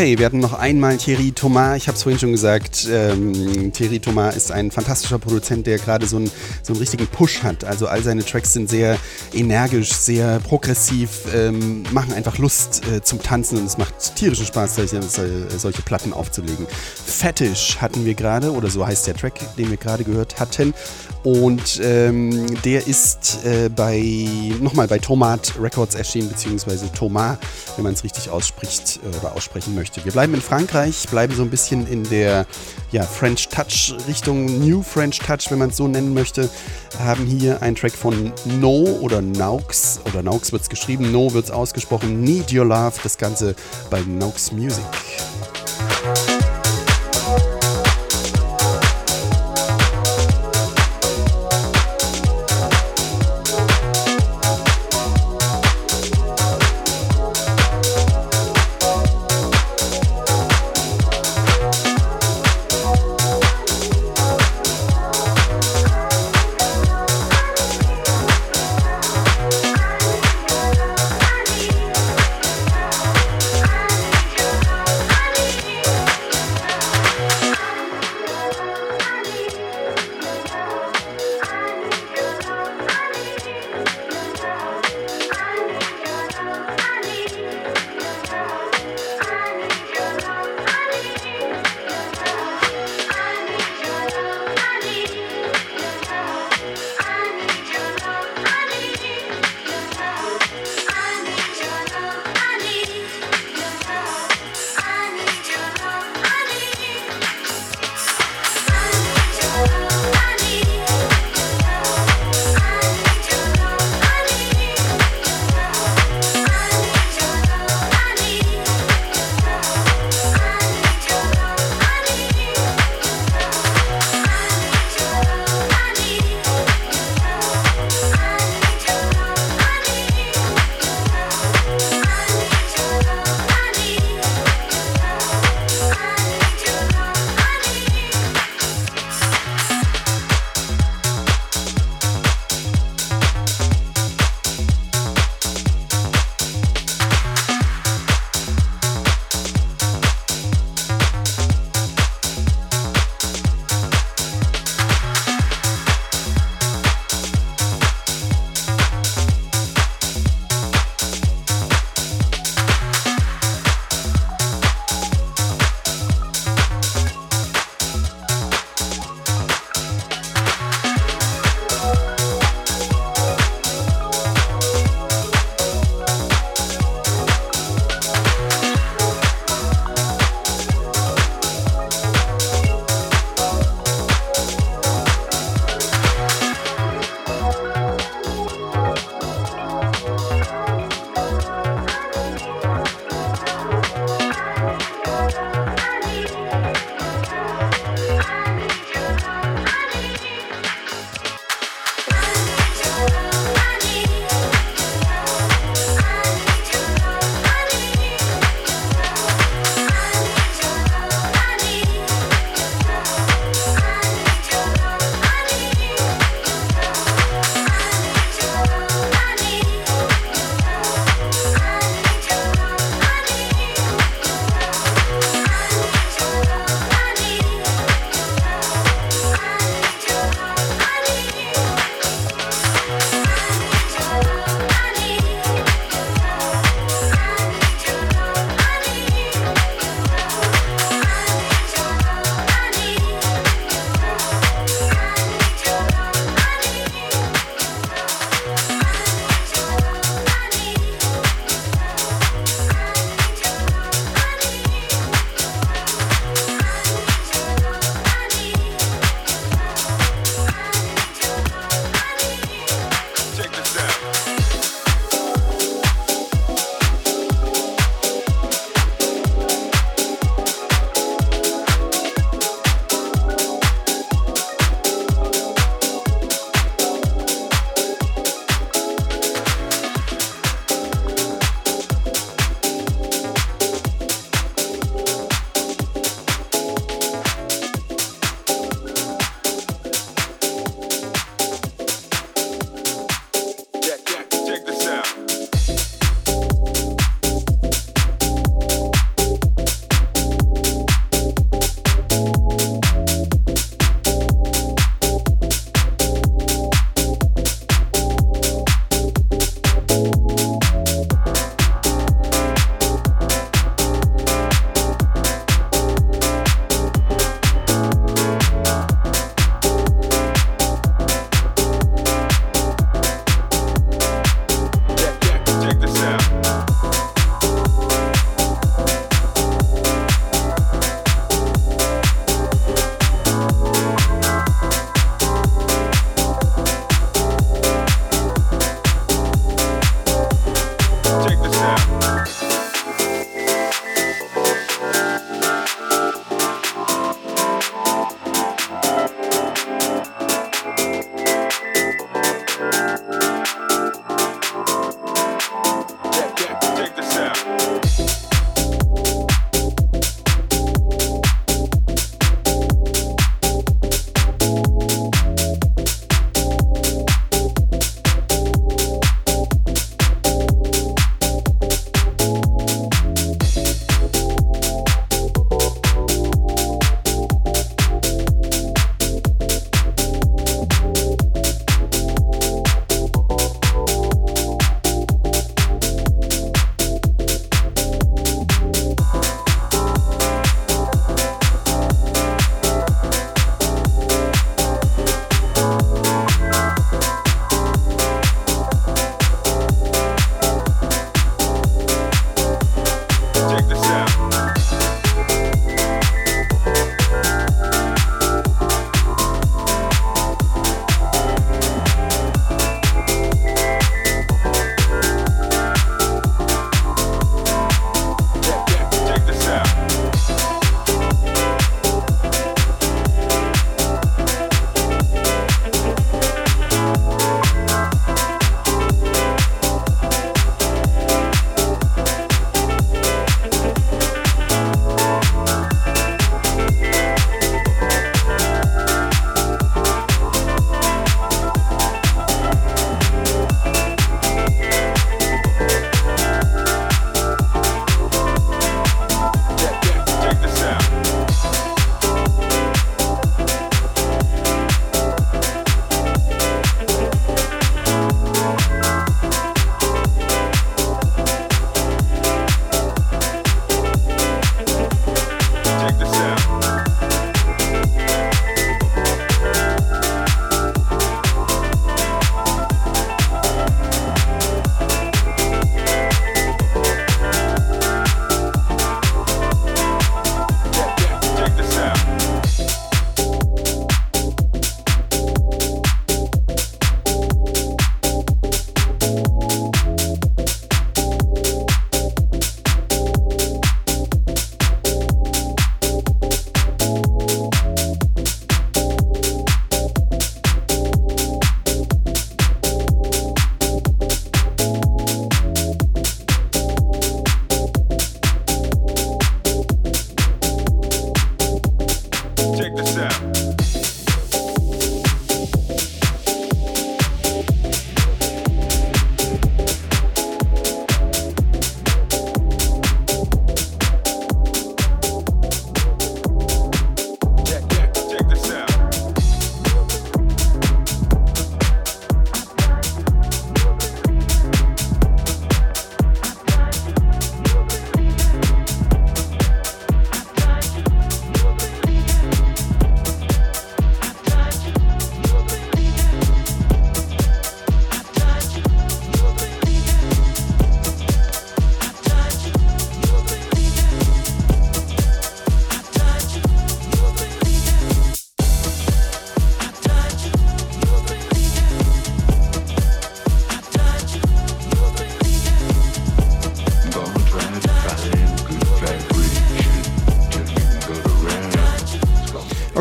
Okay, wir hatten noch einmal Thierry Thomas. Ich habe es vorhin schon gesagt. Ähm, Thierry Thomas ist ein fantastischer Produzent, der gerade so, einen- so einen richtigen Push hat. Also all seine Tracks sind sehr energisch, sehr progressiv, ähm, machen einfach Lust äh, zum Tanzen und es macht tierischen Spaß, solche, solche Platten aufzulegen. Fetish hatten wir gerade, oder so heißt der Track, den wir gerade gehört hatten. Und ähm, der ist äh, bei nochmal bei Tomat Records erschienen, beziehungsweise Thomas, wenn man es richtig ausspricht äh, oder aussprechen möchte. Wir bleiben in Frankreich, bleiben so ein bisschen in der ja, French Touch Richtung New French Touch, wenn man es so nennen möchte. Haben hier einen Track von No oder Naux, oder Naux wird es geschrieben, No wird es ausgesprochen, Need Your Love, das Ganze bei Naux Music.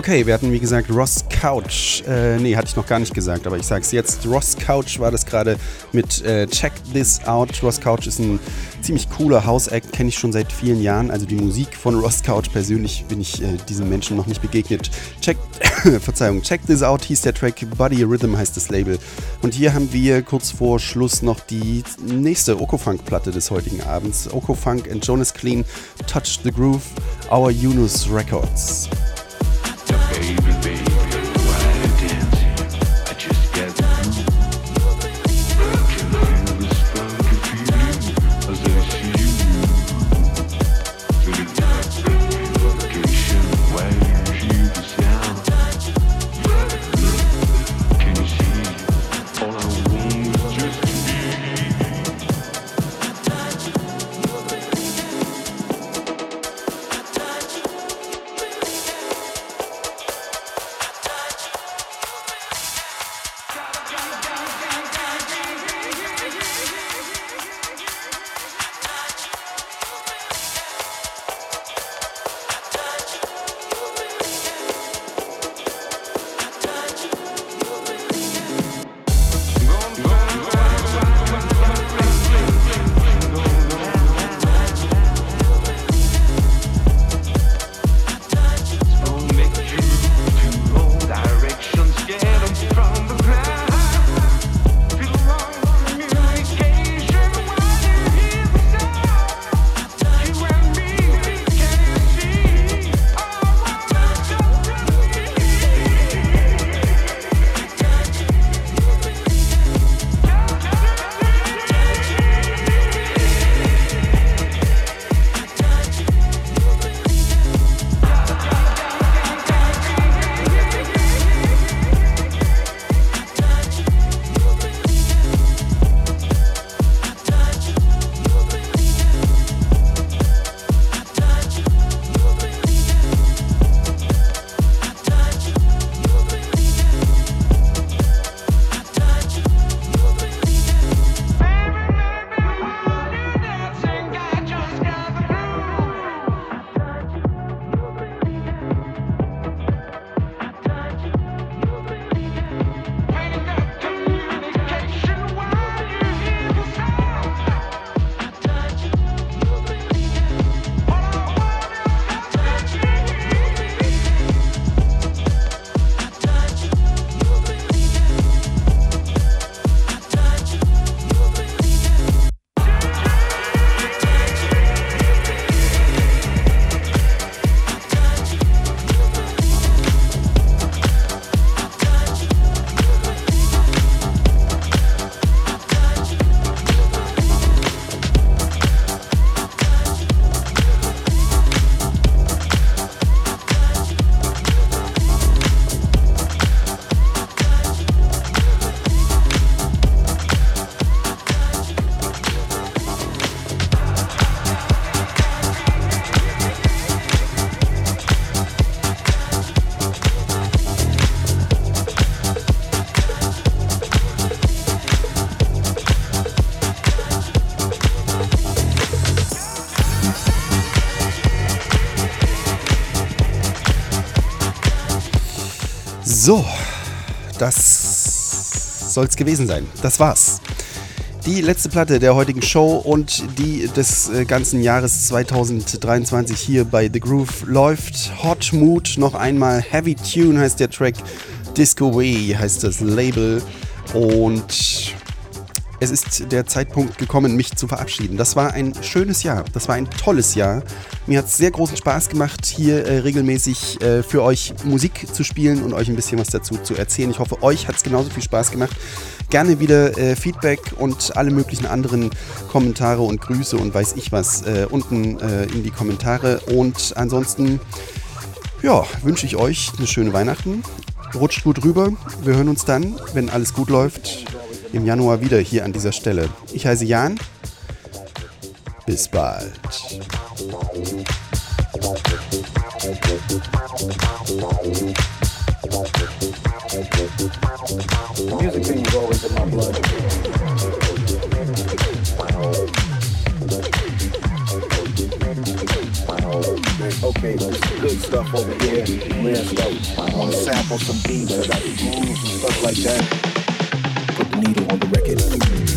Okay, wir hatten wie gesagt Ross Couch. Äh, nee, hatte ich noch gar nicht gesagt, aber ich sag's jetzt. Ross Couch war das gerade mit äh, Check This Out. Ross Couch ist ein ziemlich cooler House-Act, kenne ich schon seit vielen Jahren. Also die Musik von Ross Couch persönlich bin ich äh, diesem Menschen noch nicht begegnet. Check, (coughs) Verzeihung, Check This Out hieß der Track, Body Rhythm heißt das Label. Und hier haben wir kurz vor Schluss noch die nächste Okofunk-Platte des heutigen Abends. Okofunk and Jonas Clean, Touch the Groove, Our Yunus Records. So, das soll's gewesen sein. Das war's. Die letzte Platte der heutigen Show und die des äh, ganzen Jahres 2023 hier bei The Groove läuft. Hot Mood noch einmal. Heavy Tune heißt der Track. Disco Way heißt das Label. Und es ist der Zeitpunkt gekommen, mich zu verabschieden. Das war ein schönes Jahr. Das war ein tolles Jahr. Mir hat es sehr großen Spaß gemacht, hier äh, regelmäßig äh, für euch Musik zu spielen und euch ein bisschen was dazu zu erzählen. Ich hoffe, euch hat es genauso viel Spaß gemacht. Gerne wieder äh, Feedback und alle möglichen anderen Kommentare und Grüße und weiß ich was äh, unten äh, in die Kommentare. Und ansonsten, ja, wünsche ich euch eine schöne Weihnachten. Rutscht gut rüber. Wir hören uns dann, wenn alles gut läuft, im Januar wieder hier an dieser Stelle. Ich heiße Jan. Bald. Music was always in my blood. okay, good stuff over here, rare stuff. I wanna sample some beats, I got and stuff like that. Put the needle on the record.